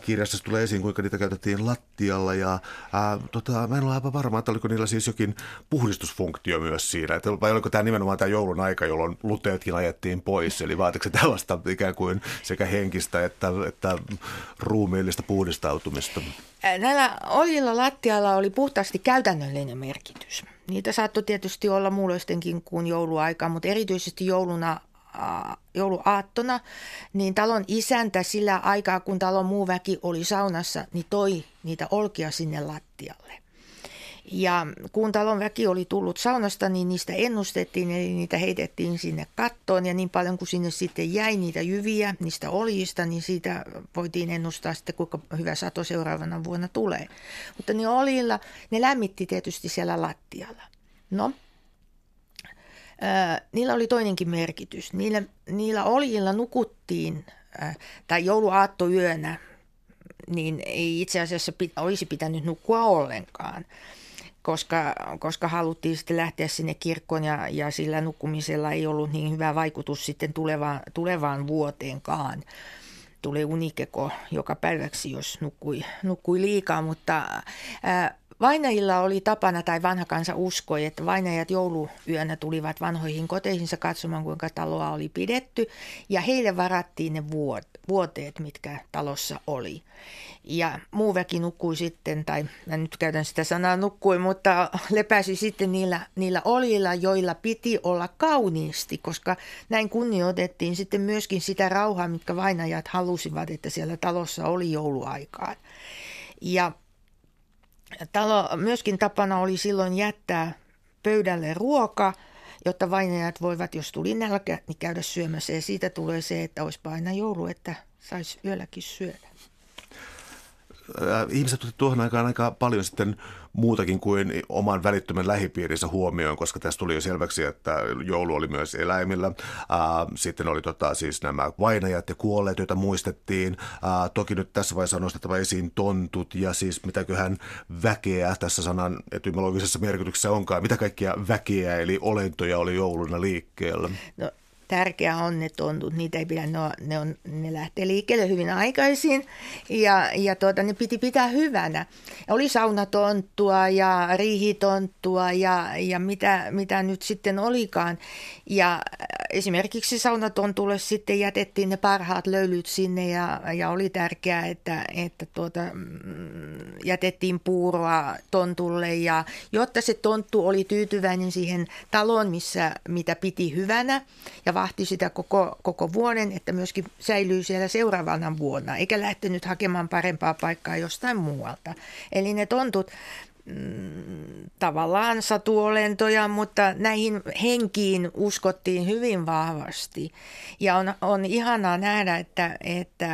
kirjassa tulee esiin, kuinka niitä käytettiin lattialla ja äh, tota, mä en ole aivan varma, että oliko niillä siis jokin puhdistusfunktio myös siinä, että, vai oliko tämä nimenomaan tämä joulun aika, jolloin luteetkin ajettiin pois, eli vaatiko se tällaista ikään kuin sekä henkistä että, että ruumiillista puhdistautumista? Näillä oljilla lattialla oli puhtaasti käytännöllinen merkitys. Niitä saattoi tietysti olla muulloistenkin kuin jouluaika, mutta erityisesti jouluna jouluaattona, niin talon isäntä sillä aikaa, kun talon muu väki oli saunassa, niin toi niitä olkia sinne lattialle. Ja kun talon väki oli tullut saunasta, niin niistä ennustettiin, eli niitä heitettiin sinne kattoon. Ja niin paljon kuin sinne sitten jäi niitä jyviä niistä oljista, niin siitä voitiin ennustaa sitten, kuinka hyvä sato seuraavana vuonna tulee. Mutta ne oljilla, ne lämmitti tietysti siellä lattialla. No, niillä oli toinenkin merkitys. Niillä, niillä oljilla nukuttiin, tai jouluaattoyönä, niin ei itse asiassa pit, olisi pitänyt nukkua ollenkaan, koska, koska haluttiin sitten lähteä sinne kirkkoon ja, ja sillä nukkumisella ei ollut niin hyvä vaikutus sitten tulevaan, tulevaan vuoteenkaan. Tuli unikeko joka päiväksi, jos nukkui, nukkui liikaa, mutta ää, Vainajilla oli tapana, tai vanha kansa uskoi, että vainajat jouluyönä tulivat vanhoihin koteihinsa katsomaan, kuinka taloa oli pidetty, ja heille varattiin ne vuoteet, mitkä talossa oli. Ja muu väki nukkui sitten, tai mä nyt käytän sitä sanaa nukkui, mutta lepäsi sitten niillä, niillä olilla, joilla piti olla kauniisti, koska näin kunnioitettiin sitten myöskin sitä rauhaa, mitkä vainajat halusivat, että siellä talossa oli jouluaikaan. Ja talo, myöskin tapana oli silloin jättää pöydälle ruoka, jotta vainajat voivat, jos tuli nälkä, niin käydä syömässä. Ja siitä tulee se, että olisi aina joulu, että saisi yölläkin syödä. Äh, ihmiset tuohon aikaan aika paljon sitten muutakin kuin oman välittömän lähipiirinsä huomioon, koska tässä tuli jo selväksi, että joulu oli myös eläimillä. Sitten oli tota, siis nämä vainajat ja kuolleet, joita muistettiin. Toki nyt tässä vaiheessa on nostettava esiin tontut ja siis mitäköhän väkeä tässä sanan etymologisessa merkityksessä onkaan. Mitä kaikkia väkeä eli olentoja oli jouluna liikkeellä? No tärkeää on ne tontut. Niitä ei pidä, ne, on, ne, on, ne lähtee liikkeelle hyvin aikaisin ja, ja tuota, ne piti pitää hyvänä. Oli saunatonttua ja riihitonttua ja, ja mitä, mitä nyt sitten olikaan. Ja esimerkiksi saunatontulle sitten jätettiin ne parhaat löylyt sinne ja, ja oli tärkeää, että, että tuota, mm, jätettiin puuroa tontulle ja jotta se tonttu oli tyytyväinen siihen taloon, missä, mitä piti hyvänä ja vahti sitä koko, koko vuoden, että myöskin säilyy siellä seuraavana vuonna, eikä lähtenyt hakemaan parempaa paikkaa jostain muualta. Eli ne tontut tavallaan satuolentoja, mutta näihin henkiin uskottiin hyvin vahvasti. Ja on, on ihanaa nähdä, että, että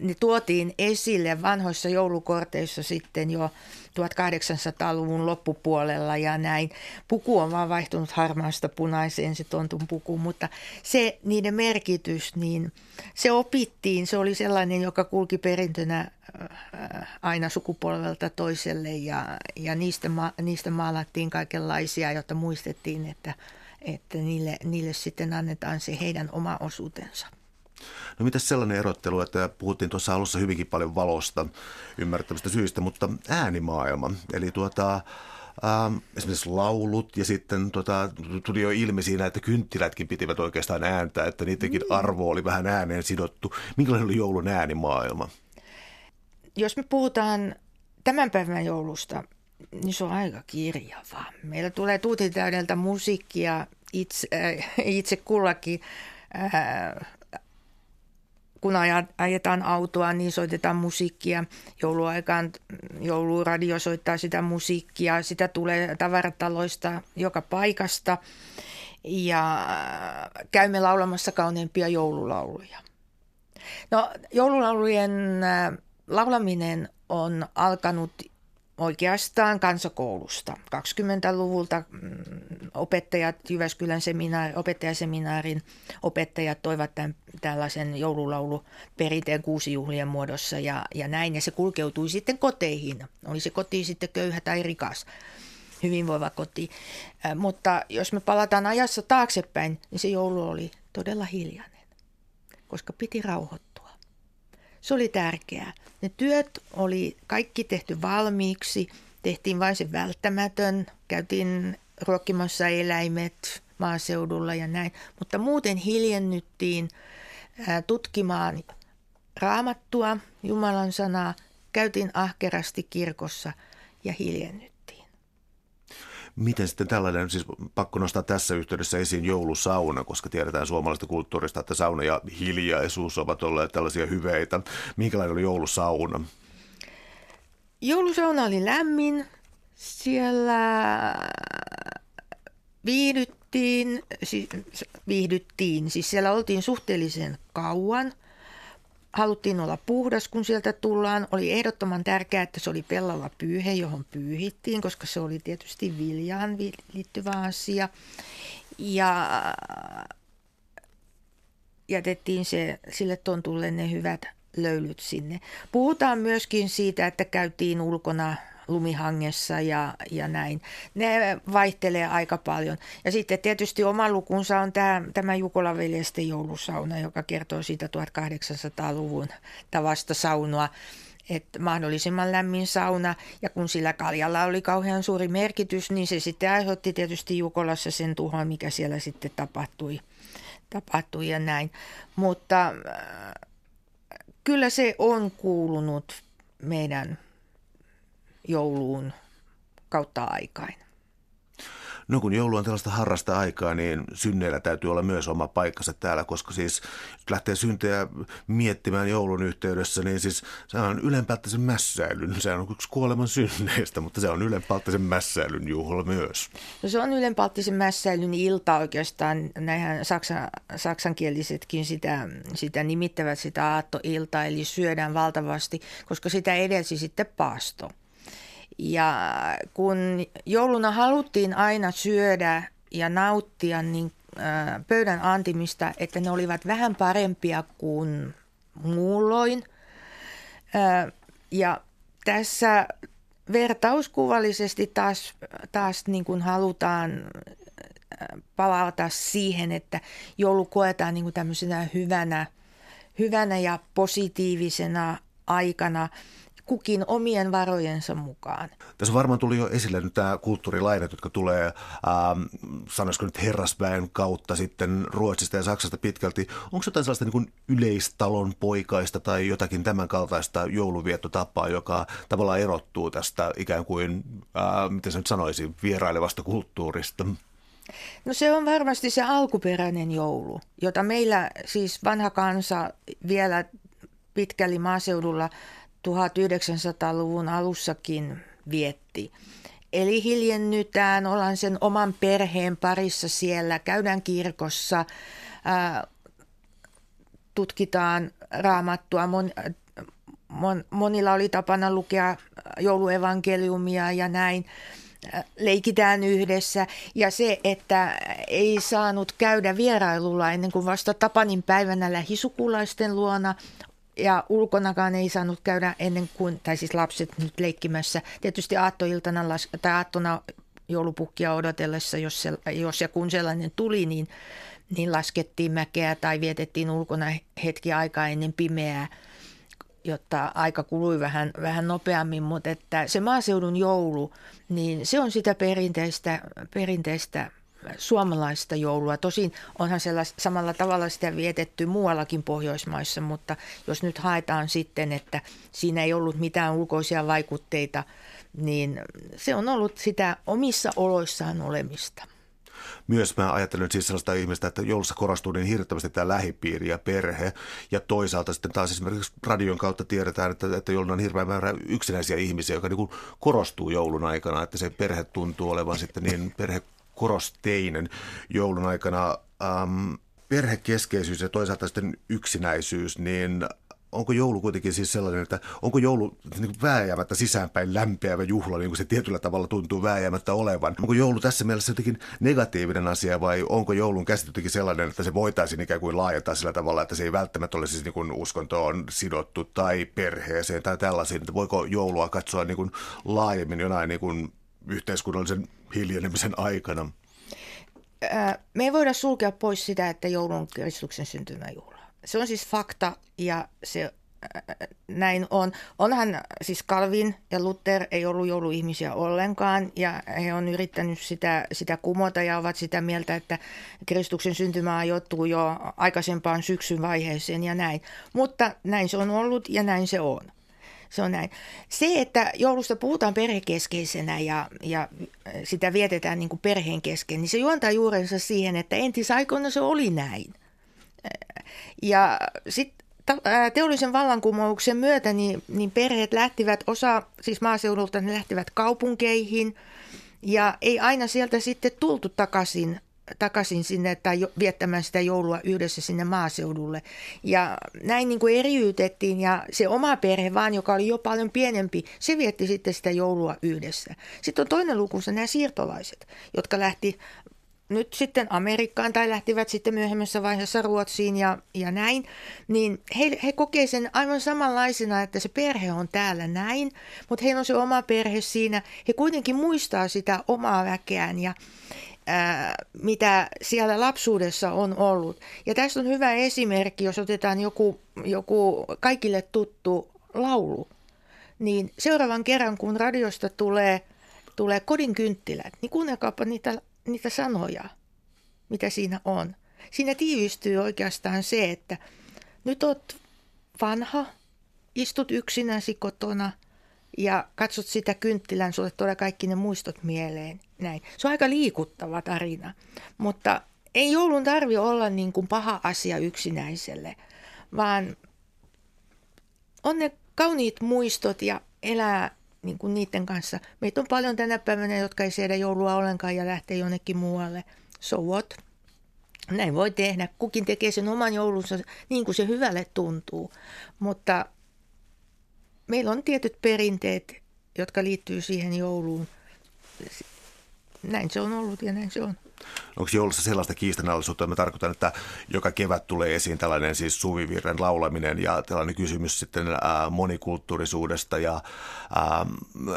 ne tuotiin esille vanhoissa joulukorteissa sitten jo 1800-luvun loppupuolella ja näin. Puku on vaan vaihtunut harmaasta punaiseen, se tontun puku, mutta se niiden merkitys, niin se opittiin. Se oli sellainen, joka kulki perintönä äh, aina sukupolvelta toiselle ja, ja niistä, ma, niistä maalattiin kaikenlaisia, jotta muistettiin, että, että niille, niille sitten annetaan se heidän oma osuutensa. No mitä sellainen erottelu, että puhuttiin tuossa alussa hyvinkin paljon valosta ymmärrettävistä syistä, mutta äänimaailma, eli tuota, Ähm, esimerkiksi laulut ja sitten tota, tuli jo ilmi siinä, että kynttilätkin pitivät oikeastaan ääntä, että niidenkin mm. arvo oli vähän ääneen sidottu. Minkälainen oli joulun äänimaailma? Jos me puhutaan tämän päivän joulusta, niin se on aika kirjava. Meillä tulee tuutitäydeltä musiikkia itse, äh, itse kullakin äh, kun ajetaan autoa, niin soitetaan musiikkia. Jouluaikaan jouluradio soittaa sitä musiikkia. Sitä tulee tavarataloista joka paikasta. Ja käymme laulamassa kauneimpia joululauluja. No, joululaulujen äh, laulaminen on alkanut oikeastaan kansakoulusta. 20-luvulta mm, opettajat, Jyväskylän seminaari, opettajaseminaarin opettajat toivat tämän, tällaisen joululauluperinteen kuusijuhlien muodossa ja, ja näin. Ja se kulkeutui sitten koteihin. Oli se koti sitten köyhä tai rikas, hyvinvoiva koti. Mutta jos me palataan ajassa taaksepäin, niin se joulu oli todella hiljainen, koska piti rauhoittua. Se oli tärkeää. Ne työt oli kaikki tehty valmiiksi, tehtiin vain se välttämätön, käytiin ruokkimassa eläimet maaseudulla ja näin, mutta muuten hiljennyttiin tutkimaan raamattua, Jumalan sanaa, käytiin ahkerasti kirkossa ja hiljennyt. Miten sitten tällainen, siis pakko nostaa tässä yhteydessä esiin joulusauna, koska tiedetään suomalaisesta kulttuurista, että sauna ja hiljaisuus ovat olleet tällaisia hyveitä. Minkälainen oli joulusauna? Joulusauna oli lämmin. Siellä viihdyttiin, siis viihdyttiin, siis siellä oltiin suhteellisen kauan – haluttiin olla puhdas, kun sieltä tullaan. Oli ehdottoman tärkeää, että se oli pellava pyyhe, johon pyyhittiin, koska se oli tietysti viljaan liittyvä asia. Ja jätettiin se, sille tontulle ne hyvät löylyt sinne. Puhutaan myöskin siitä, että käytiin ulkona lumihangessa ja, ja näin. Ne vaihtelee aika paljon. Ja sitten tietysti oma lukunsa on tämä, tämä Jukolan veljesten joulusauna, joka kertoo siitä 1800-luvun tavasta saunoa että mahdollisimman lämmin sauna. Ja kun sillä kaljalla oli kauhean suuri merkitys, niin se sitten aiheutti tietysti Jukolassa sen tuhon, mikä siellä sitten tapahtui, tapahtui ja näin. Mutta äh, kyllä se on kuulunut meidän jouluun kautta aikain. No kun joulu on tällaista harrasta aikaa, niin synneillä täytyy olla myös oma paikkansa täällä, koska siis lähtee syntejä miettimään joulun yhteydessä, niin siis se on ylenpäättäisen mässäilyn. Se on yksi kuoleman synneistä, mutta se on ylenpäättäisen mässäilyn juhla myös. No se on ylenpäättäisen mässäilyn ilta oikeastaan. Näinhän saksa, saksankielisetkin sitä, sitä nimittävät sitä aattoiltaa, eli syödään valtavasti, koska sitä edelsi sitten paasto. Ja kun jouluna haluttiin aina syödä ja nauttia niin pöydän antimista, että ne olivat vähän parempia kuin muulloin. Ja tässä vertauskuvallisesti taas, taas niin kuin halutaan palata siihen, että joulu koetaan niin kuin tämmöisenä hyvänä, hyvänä ja positiivisena aikana kukin omien varojensa mukaan. Tässä varmaan tuli jo esille nyt tämä kulttuurilainat, jotka tulee, ähm, sanoisiko nyt herrasväen kautta sitten Ruotsista ja Saksasta pitkälti. Onko jotain sellaista niin kuin yleistalon poikaista tai jotakin tämän kaltaista jouluviettotapaa, joka tavallaan erottuu tästä ikään kuin, äh, miten se nyt sanoisi, vierailevasta kulttuurista? No se on varmasti se alkuperäinen joulu, jota meillä siis vanha kansa vielä pitkäli maaseudulla 1900-luvun alussakin vietti. Eli hiljennytään, ollaan sen oman perheen parissa siellä, käydään kirkossa, tutkitaan raamattua. Mon, mon, monilla oli tapana lukea jouluevankeliumia ja näin leikitään yhdessä. Ja se, että ei saanut käydä vierailulla ennen kuin vasta Tapanin päivänä lähisukulaisten luona, ja ulkonakaan ei saanut käydä ennen kuin, tai siis lapset nyt leikkimässä. Tietysti aattoiltana tai aattona joulupukkia odotellessa, jos, se, jos ja kun sellainen tuli, niin, niin laskettiin mäkeä tai vietettiin ulkona hetki aikaa ennen pimeää, jotta aika kului vähän, vähän nopeammin, mutta että se maaseudun joulu, niin se on sitä perinteistä, perinteistä suomalaista joulua. Tosin onhan sellaista, samalla tavalla sitä vietetty muuallakin Pohjoismaissa, mutta jos nyt haetaan sitten, että siinä ei ollut mitään ulkoisia vaikutteita, niin se on ollut sitä omissa oloissaan olemista. Myös mä ajattelen siis sellaista ihmistä, että joulussa korostuu niin hirvittävästi tämä lähipiiri ja perhe. Ja toisaalta sitten taas esimerkiksi radion kautta tiedetään, että, että jouluna on hirveän määrä yksinäisiä ihmisiä, joka niin korostuu joulun aikana, että se perhe tuntuu olevan sitten niin perhe korosteinen joulun aikana. Ähm, perhekeskeisyys ja toisaalta sitten yksinäisyys, niin onko joulu kuitenkin siis sellainen, että onko joulu niin kuin vääjäämättä sisäänpäin lämpeävä juhla, niin kuin se tietyllä tavalla tuntuu vääjäämättä olevan? Onko joulu tässä mielessä jotenkin negatiivinen asia vai onko joulun käsitys sellainen, että se voitaisiin ikään kuin laajentaa sillä tavalla, että se ei välttämättä ole siis niin kuin uskontoon sidottu tai perheeseen tai tällaisiin, että voiko joulua katsoa niin kuin laajemmin jonain niin kuin yhteiskunnallisen hiljenemisen aikana? Me ei voida sulkea pois sitä, että joulun Kristuksen syntymäjuhla. Se on siis fakta ja se näin on. Onhan siis Calvin ja Luther ei ollut jouluihmisiä ollenkaan ja he on yrittänyt sitä, sitä kumota ja ovat sitä mieltä, että Kristuksen syntymä ajoittuu jo aikaisempaan syksyn vaiheeseen ja näin. Mutta näin se on ollut ja näin se on. Se on näin. Se, että joulusta puhutaan perhekeskeisenä ja, ja sitä vietetään niin kuin perheen kesken, niin se juontaa juurensa siihen, että entisaikoina se oli näin. Ja sitten teollisen vallankumouksen myötä niin, niin perheet lähtivät, osa siis maaseudulta, ne lähtivät kaupunkeihin ja ei aina sieltä sitten tultu takaisin takaisin sinne tai viettämään sitä joulua yhdessä sinne maaseudulle. Ja näin niin kuin eriytettiin ja se oma perhe vaan, joka oli jo paljon pienempi, se vietti sitten sitä joulua yhdessä. Sitten on toinen lukunsa nämä siirtolaiset, jotka lähti nyt sitten Amerikkaan tai lähtivät sitten myöhemmässä vaiheessa Ruotsiin ja, ja näin, niin he, he kokee sen aivan samanlaisena, että se perhe on täällä näin, mutta heillä on se oma perhe siinä. He kuitenkin muistaa sitä omaa väkeään ja, mitä siellä lapsuudessa on ollut. Ja tästä on hyvä esimerkki, jos otetaan joku, joku kaikille tuttu laulu. Niin seuraavan kerran, kun radiosta tulee, tulee kodin kynttilät, niin kuunnelkaapa niitä, niitä sanoja, mitä siinä on. Siinä tiivistyy oikeastaan se, että nyt oot vanha, istut yksinäsi kotona – ja katsot sitä kynttilän, sulle tulee kaikki ne muistot mieleen. Näin. Se on aika liikuttava tarina, mutta ei joulun tarvi olla niin kuin paha asia yksinäiselle, vaan on ne kauniit muistot ja elää niin kuin niiden kanssa. Meitä on paljon tänä päivänä, jotka ei siedä joulua ollenkaan ja lähtee jonnekin muualle. So what? Näin voi tehdä. Kukin tekee sen oman joulunsa niin kuin se hyvälle tuntuu. Mutta meillä on tietyt perinteet, jotka liittyy siihen jouluun. Näin se on ollut ja näin se on. Onko joulussa sellaista kiistanallisuutta, että mä tarkoitan, että joka kevät tulee esiin tällainen siis suvivirren laulaminen ja tällainen kysymys sitten monikulttuurisuudesta ja ää,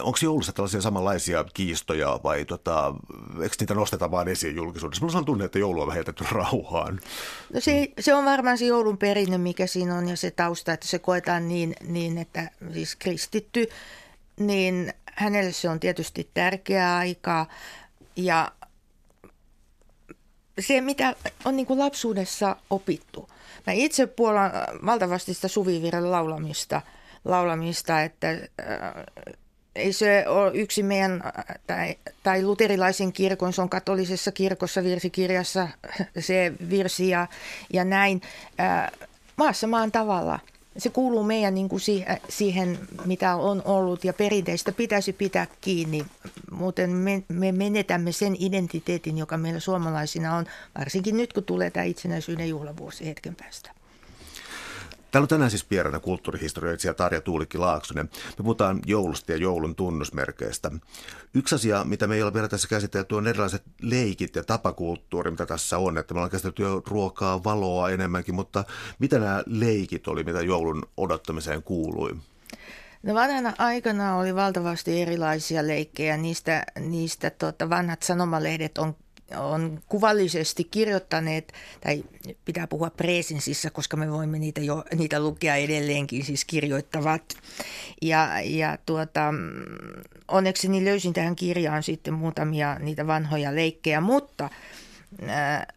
onko joulussa tällaisia samanlaisia kiistoja vai tota, eikö niitä nosteta vaan esiin julkisuudessa? Minulla on tunne, että joulu on vähän rauhaan. No se, se on varmaan se joulun perinne, mikä siinä on ja se tausta, että se koetaan niin, niin että siis kristitty, niin hänelle se on tietysti tärkeä aika ja se, mitä on niin kuin lapsuudessa opittu. Mä itse puolan valtavasti sitä suvivirren laulamista, laulamista että äh, ei se ole yksi meidän, tai, tai luterilaisen kirkon, se on katolisessa kirkossa virsikirjassa *laughs* se virsi ja, ja näin. Äh, maassa maan tavalla – se kuuluu meidän niin kuin siihen, mitä on ollut ja perinteistä pitäisi pitää kiinni. Muuten me, me menetämme sen identiteetin, joka meillä suomalaisina on, varsinkin nyt kun tulee tämä itsenäisyyden juhlavuosi hetken päästä. Täällä on tänään siis vieraana kulttuurihistorioitsija Tarja Tuulikki Laaksonen. Me puhutaan joulusta ja joulun tunnusmerkeistä. Yksi asia, mitä me ei ole vielä tässä käsitelty, on erilaiset leikit ja tapakulttuuri, mitä tässä on. Että me ollaan käsitelty jo ruokaa, valoa enemmänkin, mutta mitä nämä leikit oli, mitä joulun odottamiseen kuului? No vanhana aikana oli valtavasti erilaisia leikkejä. Niistä, niistä tota, vanhat sanomalehdet on on kuvallisesti kirjoittaneet, tai pitää puhua presensissä, koska me voimme niitä, jo, niitä lukea edelleenkin, siis kirjoittavat. Ja, ja tuota, onneksi niin löysin tähän kirjaan sitten muutamia niitä vanhoja leikkejä, mutta ää,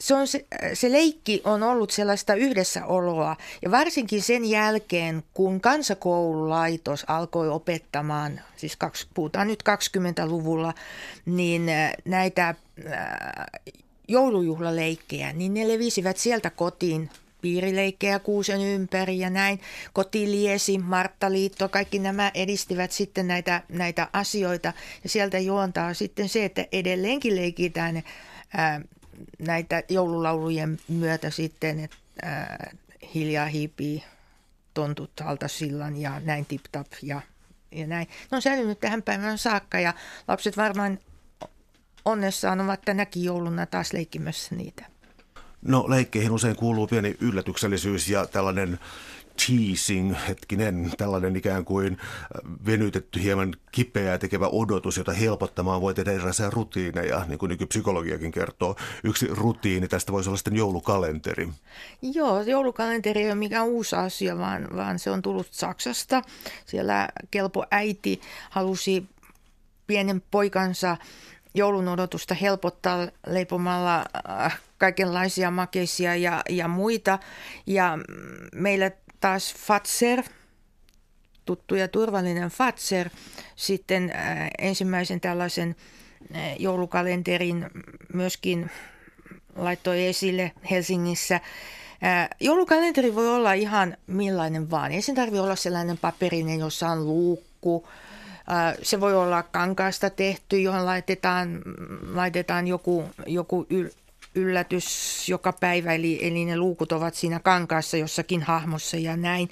se, on se, se leikki on ollut sellaista yhdessäoloa ja varsinkin sen jälkeen, kun kansakoululaitos alkoi opettamaan, siis kaksi, puhutaan nyt 20-luvulla, niin äh, näitä äh, joulujuhlaleikkejä, niin ne levisivät sieltä kotiin piirileikkejä kuusen ympäri ja näin. Kotiliesi, Marttaliitto, kaikki nämä edistivät sitten näitä, näitä asioita. Ja sieltä juontaa sitten se, että edelleenkin leikitään ää, äh, näitä joululaulujen myötä sitten, että ää, hiljaa hiipii tontut sillan ja näin tip-tap ja, ja näin. Ne on säilynyt tähän päivään saakka ja lapset varmaan onnessaan ovat tänäkin jouluna taas leikkimässä niitä. No leikkeihin usein kuuluu pieni yllätyksellisyys ja tällainen teasing, hetkinen, tällainen ikään kuin äh, venytetty hieman kipeää tekevä odotus, jota helpottamaan voi tehdä erilaisia rutiineja, niin kuin nykypsykologiakin kertoo. Yksi rutiini tästä voisi olla sitten joulukalenteri. Joo, joulukalenteri ei ole mikään uusi asia, vaan, vaan se on tullut Saksasta. Siellä kelpo äiti halusi pienen poikansa joulun odotusta helpottaa leipomalla äh, kaikenlaisia makeisia ja, ja muita. Ja meillä taas Fatser, tuttu ja turvallinen Fatser, sitten äh, ensimmäisen tällaisen äh, joulukalenterin myöskin laittoi esille Helsingissä. Äh, joulukalenteri voi olla ihan millainen vaan. Ei sen tarvitse olla sellainen paperinen, jossa on luukku. Se voi olla kankaasta tehty, johon laitetaan, laitetaan joku, joku yllätys joka päivä, eli, eli ne luukut ovat siinä kankaassa jossakin hahmossa ja näin.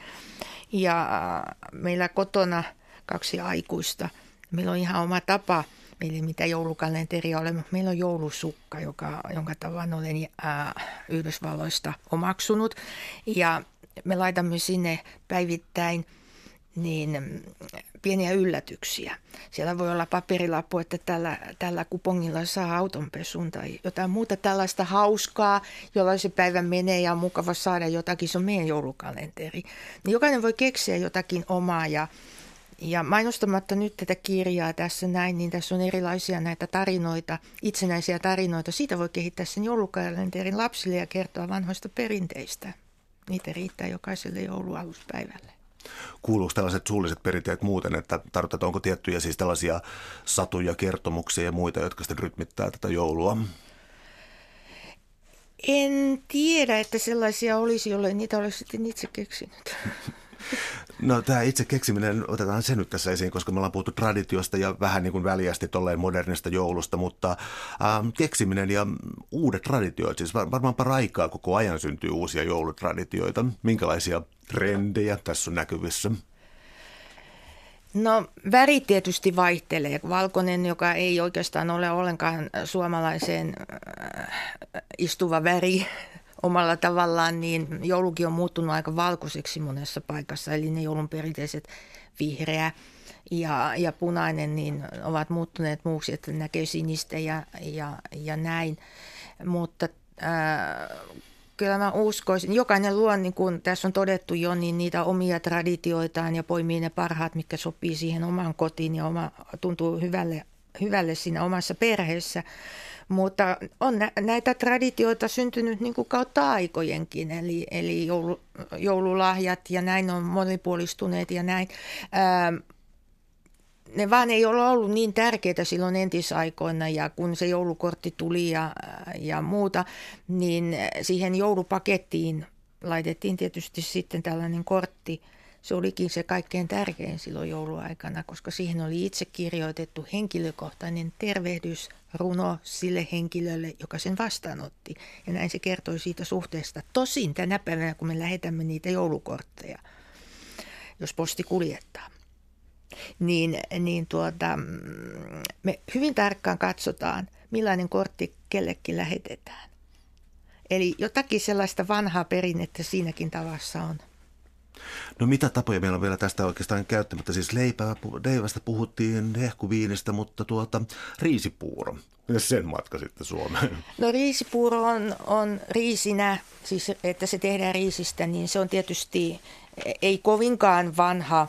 Ja äh, meillä kotona kaksi aikuista. Meillä on ihan oma tapa, meillä ei mitään joulukalenteria ole, mutta meillä on joulusukka, joka, jonka tavan olen ää, äh, Yhdysvalloista omaksunut. Ja me laitamme sinne päivittäin – niin pieniä yllätyksiä. Siellä voi olla paperilappu, että tällä, tällä kupongilla saa autonpesun tai jotain muuta tällaista hauskaa, jolla se päivä menee ja on mukava saada jotakin. Se on meidän joulukalenteri. Niin jokainen voi keksiä jotakin omaa ja, ja mainostamatta nyt tätä kirjaa tässä näin, niin tässä on erilaisia näitä tarinoita, itsenäisiä tarinoita. Siitä voi kehittää sen joulukalenterin lapsille ja kertoa vanhoista perinteistä. Niitä riittää jokaiselle joulualuspäivälle. Kuuluuko tällaiset suulliset perinteet muuten, että tarkoittaa, onko tiettyjä siis tällaisia satuja, kertomuksia ja muita, jotka sitten rytmittää tätä joulua? En tiedä, että sellaisia olisi, jolle niitä olisi sitten itse keksinyt. *laughs* *laughs* No tämä itse keksiminen, otetaan se nyt tässä esiin, koska me ollaan puhuttu traditiosta ja vähän niin kuin väliästi tolleen modernista joulusta, mutta ähm, keksiminen ja uudet traditioit, siis varmaan paraikaa koko ajan syntyy uusia joulutraditioita. Minkälaisia trendejä tässä on näkyvissä? No väri tietysti vaihtelee. Valkoinen, joka ei oikeastaan ole ollenkaan suomalaiseen äh, istuva väri omalla tavallaan, niin joulukin on muuttunut aika valkoiseksi monessa paikassa. Eli ne joulun perinteiset vihreä ja, ja punainen niin ovat muuttuneet muuksi, että näkee sinistä ja, ja, ja näin. Mutta äh, kyllä mä uskoisin, jokainen luo, niin kuin tässä on todettu jo, niin niitä omia traditioitaan ja poimii ne parhaat, mikä sopii siihen omaan kotiin ja oma, tuntuu hyvälle, hyvälle siinä omassa perheessä. Mutta on näitä traditioita syntynyt niin kuin kautta aikojenkin, eli, eli joulu, joululahjat ja näin on monipuolistuneet ja näin. Ää, ne vaan ei ole ollut niin tärkeitä silloin entisaikoina ja kun se joulukortti tuli ja, ja muuta, niin siihen joulupakettiin laitettiin tietysti sitten tällainen kortti. Se olikin se kaikkein tärkein silloin jouluaikana, koska siihen oli itse kirjoitettu henkilökohtainen tervehdys, runo sille henkilölle, joka sen vastaanotti. Ja näin se kertoi siitä suhteesta. Tosin tänä päivänä, kun me lähetämme niitä joulukortteja, jos posti kuljettaa, niin, niin tuota, me hyvin tarkkaan katsotaan, millainen kortti kellekin lähetetään. Eli jotakin sellaista vanhaa perinnettä siinäkin tavassa on. No mitä tapoja meillä on vielä tästä oikeastaan käyttämättä? Siis leipää, leivästä puhuttiin, hehkuviinistä, mutta tuota, riisipuuro. Miten sen matka sitten Suomeen? No riisipuuro on, on riisinä, siis että se tehdään riisistä, niin se on tietysti ei kovinkaan vanha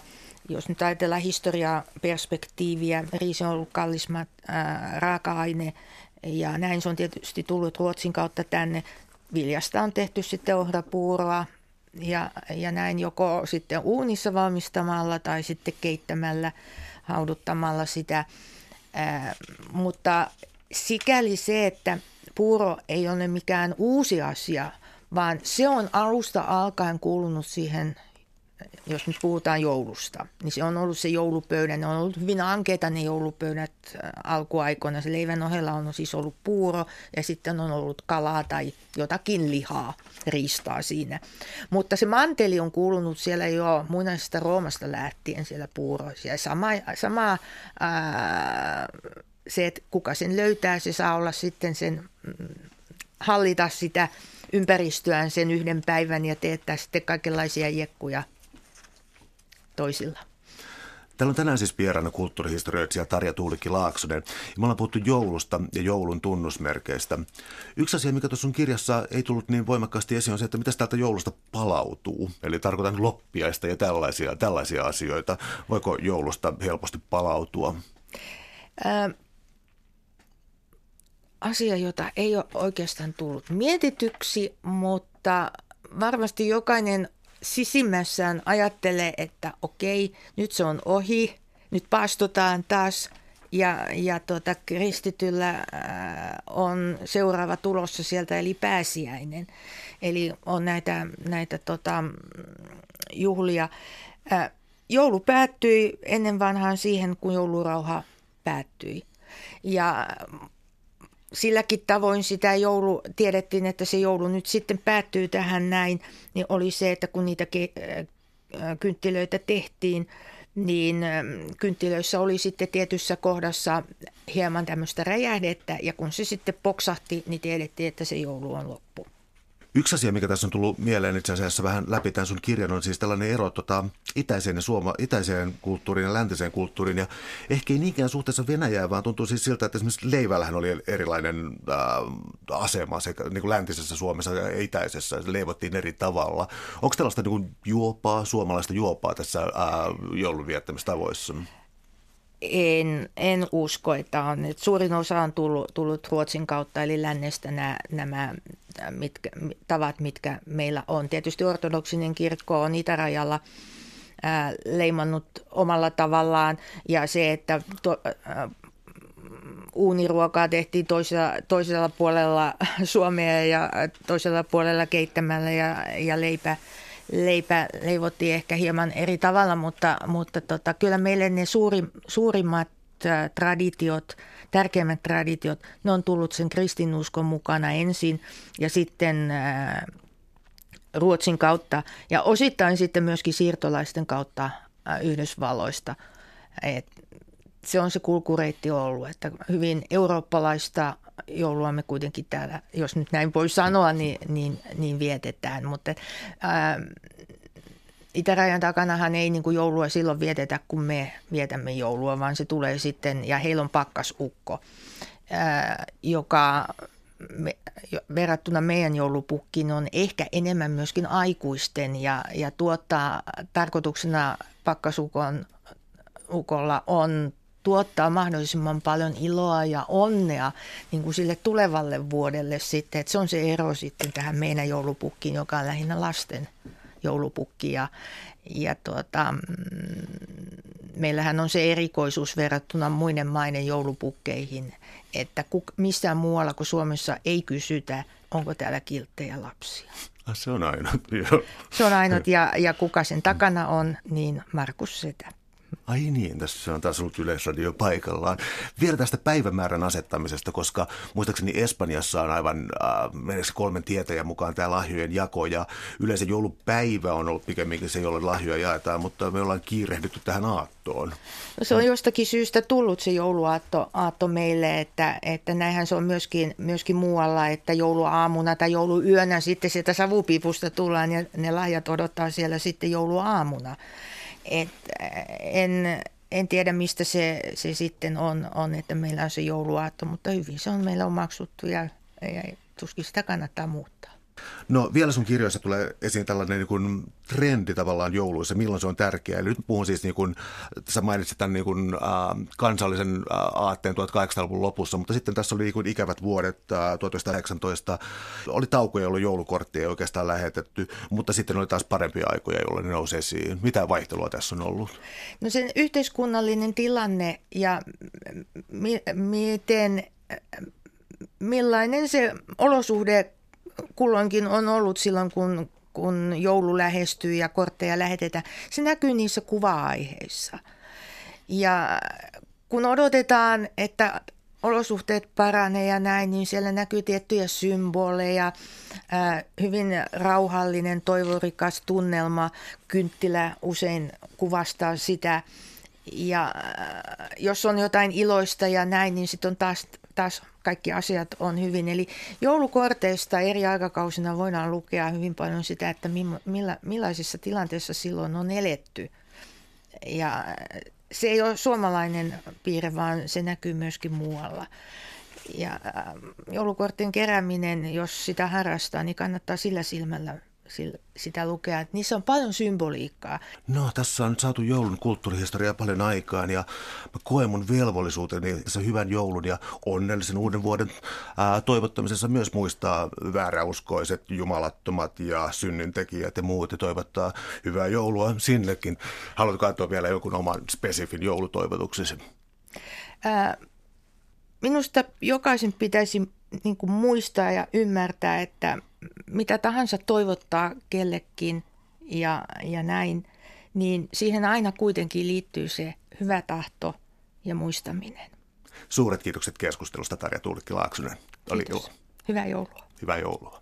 jos nyt ajatellaan historiaa perspektiiviä, riisi on ollut kallismat ää, raaka-aine ja näin se on tietysti tullut Ruotsin kautta tänne. Viljasta on tehty sitten ohrapuuroa ja, ja näin joko sitten uunissa valmistamalla tai sitten keittämällä, hauduttamalla sitä. Ää, mutta sikäli se, että puuro ei ole mikään uusi asia, vaan se on alusta alkaen kuulunut siihen jos nyt puhutaan joulusta, niin se on ollut se joulupöydä. Ne on ollut hyvin ankeita ne joulupöydät äh, alkuaikoina. Se leivän ohella on siis ollut puuro ja sitten on ollut kalaa tai jotakin lihaa, riistaa siinä. Mutta se manteli on kuulunut siellä jo muinaisesta Roomasta lähtien siellä puuroissa. Ja sama, sama ää, se, että kuka sen löytää, se saa olla sitten sen mm, hallita sitä ympäristöään sen yhden päivän ja teettää sitten kaikenlaisia jekkuja – toisilla. Täällä on tänään siis vieraana kulttuurihistorioitsija Tarja Tuulikki Laaksonen. Ja me ollaan puhuttu joulusta ja joulun tunnusmerkeistä. Yksi asia, mikä tuossa sun kirjassa ei tullut niin voimakkaasti esiin, on se, että mitä täältä joulusta palautuu. Eli tarkoitan loppiaista ja tällaisia, tällaisia asioita. Voiko joulusta helposti palautua? Ää, asia, jota ei ole oikeastaan tullut mietityksi, mutta varmasti jokainen sisimmässään ajattelee, että okei, nyt se on ohi, nyt paastotaan taas ja, ja tota, kristityllä äh, on seuraava tulossa sieltä eli pääsiäinen. Eli on näitä, näitä tota, juhlia. Äh, joulu päättyi ennen vanhaan siihen, kun joulurauha päättyi. Ja silläkin tavoin sitä joulu, tiedettiin, että se joulu nyt sitten päättyy tähän näin, niin oli se, että kun niitä kynttilöitä tehtiin, niin kynttilöissä oli sitten tietyssä kohdassa hieman tämmöistä räjähdettä, ja kun se sitten poksahti, niin tiedettiin, että se joulu on loppu. Yksi asia, mikä tässä on tullut mieleen itse asiassa vähän läpi tämän sun kirjan, on siis tällainen ero tota, itäiseen, ja suoma, itäiseen kulttuuriin ja läntiseen kulttuuriin. Ja ehkä ei niinkään suhteessa Venäjään, vaan tuntuu siis siltä, että esimerkiksi leivällähän oli erilainen äh, asema sekä niin kuin läntisessä Suomessa ja itäisessä. Se leivottiin eri tavalla. Onko tällaista niin kuin juopaa, suomalaista juopaa tässä äh, joulun viettämistavoissa? En, en usko, että on. Et suurin osa on tullut, tullut Ruotsin kautta, eli lännestä nämä, nämä mitkä, tavat, mitkä meillä on. Tietysti ortodoksinen kirkko on itärajalla ää, leimannut omalla tavallaan, ja se, että to, ää, uuniruokaa tehtiin toisella, toisella puolella Suomea ja toisella puolella keittämällä ja, ja leipä, leipä leivottiin ehkä hieman eri tavalla, mutta, mutta tota, kyllä meille ne suuri, suurimmat traditiot, tärkeimmät traditiot, ne on tullut sen kristinuskon mukana ensin ja sitten Ruotsin kautta ja osittain sitten myöskin siirtolaisten kautta Yhdysvalloista. Et se on se kulkureitti ollut, että hyvin eurooppalaista joulua me kuitenkin täällä, jos nyt näin voi sanoa, niin, niin, niin vietetään. Mutta ää, itärajan takanahan ei niin kuin joulua silloin vietetä, kun me vietämme joulua, vaan se tulee sitten, ja heillä on pakkasukko, ää, joka me, verrattuna meidän joulupukkiin on ehkä enemmän myöskin aikuisten ja, ja tuottaa tarkoituksena pakkasukon ukolla on tuottaa mahdollisimman paljon iloa ja onnea niin kuin sille tulevalle vuodelle sitten. Että se on se ero sitten tähän meidän joulupukkiin, joka on lähinnä lasten joulupukki. Ja, ja tuota, mm, meillähän on se erikoisuus verrattuna muiden maiden joulupukkeihin, että missään muualla kuin Suomessa ei kysytä, onko täällä kilttejä lapsia. Ah, se on ainut, *laughs* joo. Se on ainut ja, ja kuka sen takana on, niin Markus Setä. Ai niin, tässä on taas ollut Yleisradio paikallaan. Vielä tästä päivämäärän asettamisesta, koska muistaakseni Espanjassa on aivan äh, kolmen tietäjän mukaan tämä lahjojen jako ja yleensä joulupäivä on ollut pikemminkin se, jolle lahjoja jaetaan, mutta me ollaan kiirehditty tähän aattoon. No se on jostakin syystä tullut se jouluaatto aatto meille, että, että näinhän se on myöskin, myöskin muualla, että jouluaamuna tai jouluyönä sitten sieltä savupiipusta tullaan ja ne lahjat odottaa siellä sitten jouluaamuna. Et en, en tiedä, mistä se, se sitten on, on, että meillä on se jouluaatto, mutta hyvin se on meillä omaksuttu ja, ja tuskin sitä kannattaa muuttaa. No vielä sun kirjoissa tulee esiin tällainen niin kuin trendi tavallaan jouluissa, milloin se on tärkeää. Eli nyt puhun siis, niin kuin, sä mainitsit tämän niin kuin, äh, kansallisen äh, aatteen 1800-luvun lopussa, mutta sitten tässä oli niin kuin ikävät vuodet, äh, 1919, oli taukoja, jolloin joulukorttia ei oikeastaan lähetetty, mutta sitten oli taas parempia aikoja, jolloin ne nousi esiin. Mitä vaihtelua tässä on ollut? No sen yhteiskunnallinen tilanne ja mi- miten millainen se olosuhde kulloinkin on ollut silloin, kun, kun joulu lähestyy ja kortteja lähetetään. Se näkyy niissä kuva-aiheissa. Ja kun odotetaan, että olosuhteet paranee ja näin, niin siellä näkyy tiettyjä symboleja, hyvin rauhallinen, toivorikas tunnelma. Kynttilä usein kuvastaa sitä. Ja jos on jotain iloista ja näin, niin sitten on taas, taas kaikki asiat on hyvin. Eli joulukorteista eri aikakausina voidaan lukea hyvin paljon sitä, että milla, millaisissa tilanteissa silloin on eletty. Ja se ei ole suomalainen piirre, vaan se näkyy myöskin muualla. Ja joulukorttien kerääminen, jos sitä harrastaa, niin kannattaa sillä silmällä sitä lukea. Että niissä on paljon symboliikkaa. No, tässä on saatu joulun kulttuurihistoria paljon aikaan ja mä koen mun velvollisuuteni tässä hyvän joulun ja onnellisen uuden vuoden ää, toivottamisessa myös muistaa vääräuskoiset, jumalattomat ja synnyntekijät ja muut ja toivottaa hyvää joulua sinnekin. Haluatko katsoa vielä joku oman spesifin joulutoivotuksesi? Ää, minusta jokaisen pitäisi niin muistaa ja ymmärtää, että mitä tahansa toivottaa kellekin ja, ja näin, niin siihen aina kuitenkin liittyy se hyvä tahto ja muistaminen. Suuret kiitokset keskustelusta Tarja Tuulikki Laaksonen. Oli Kiitos. ilo. Hyvää joulua. Hyvää joulua.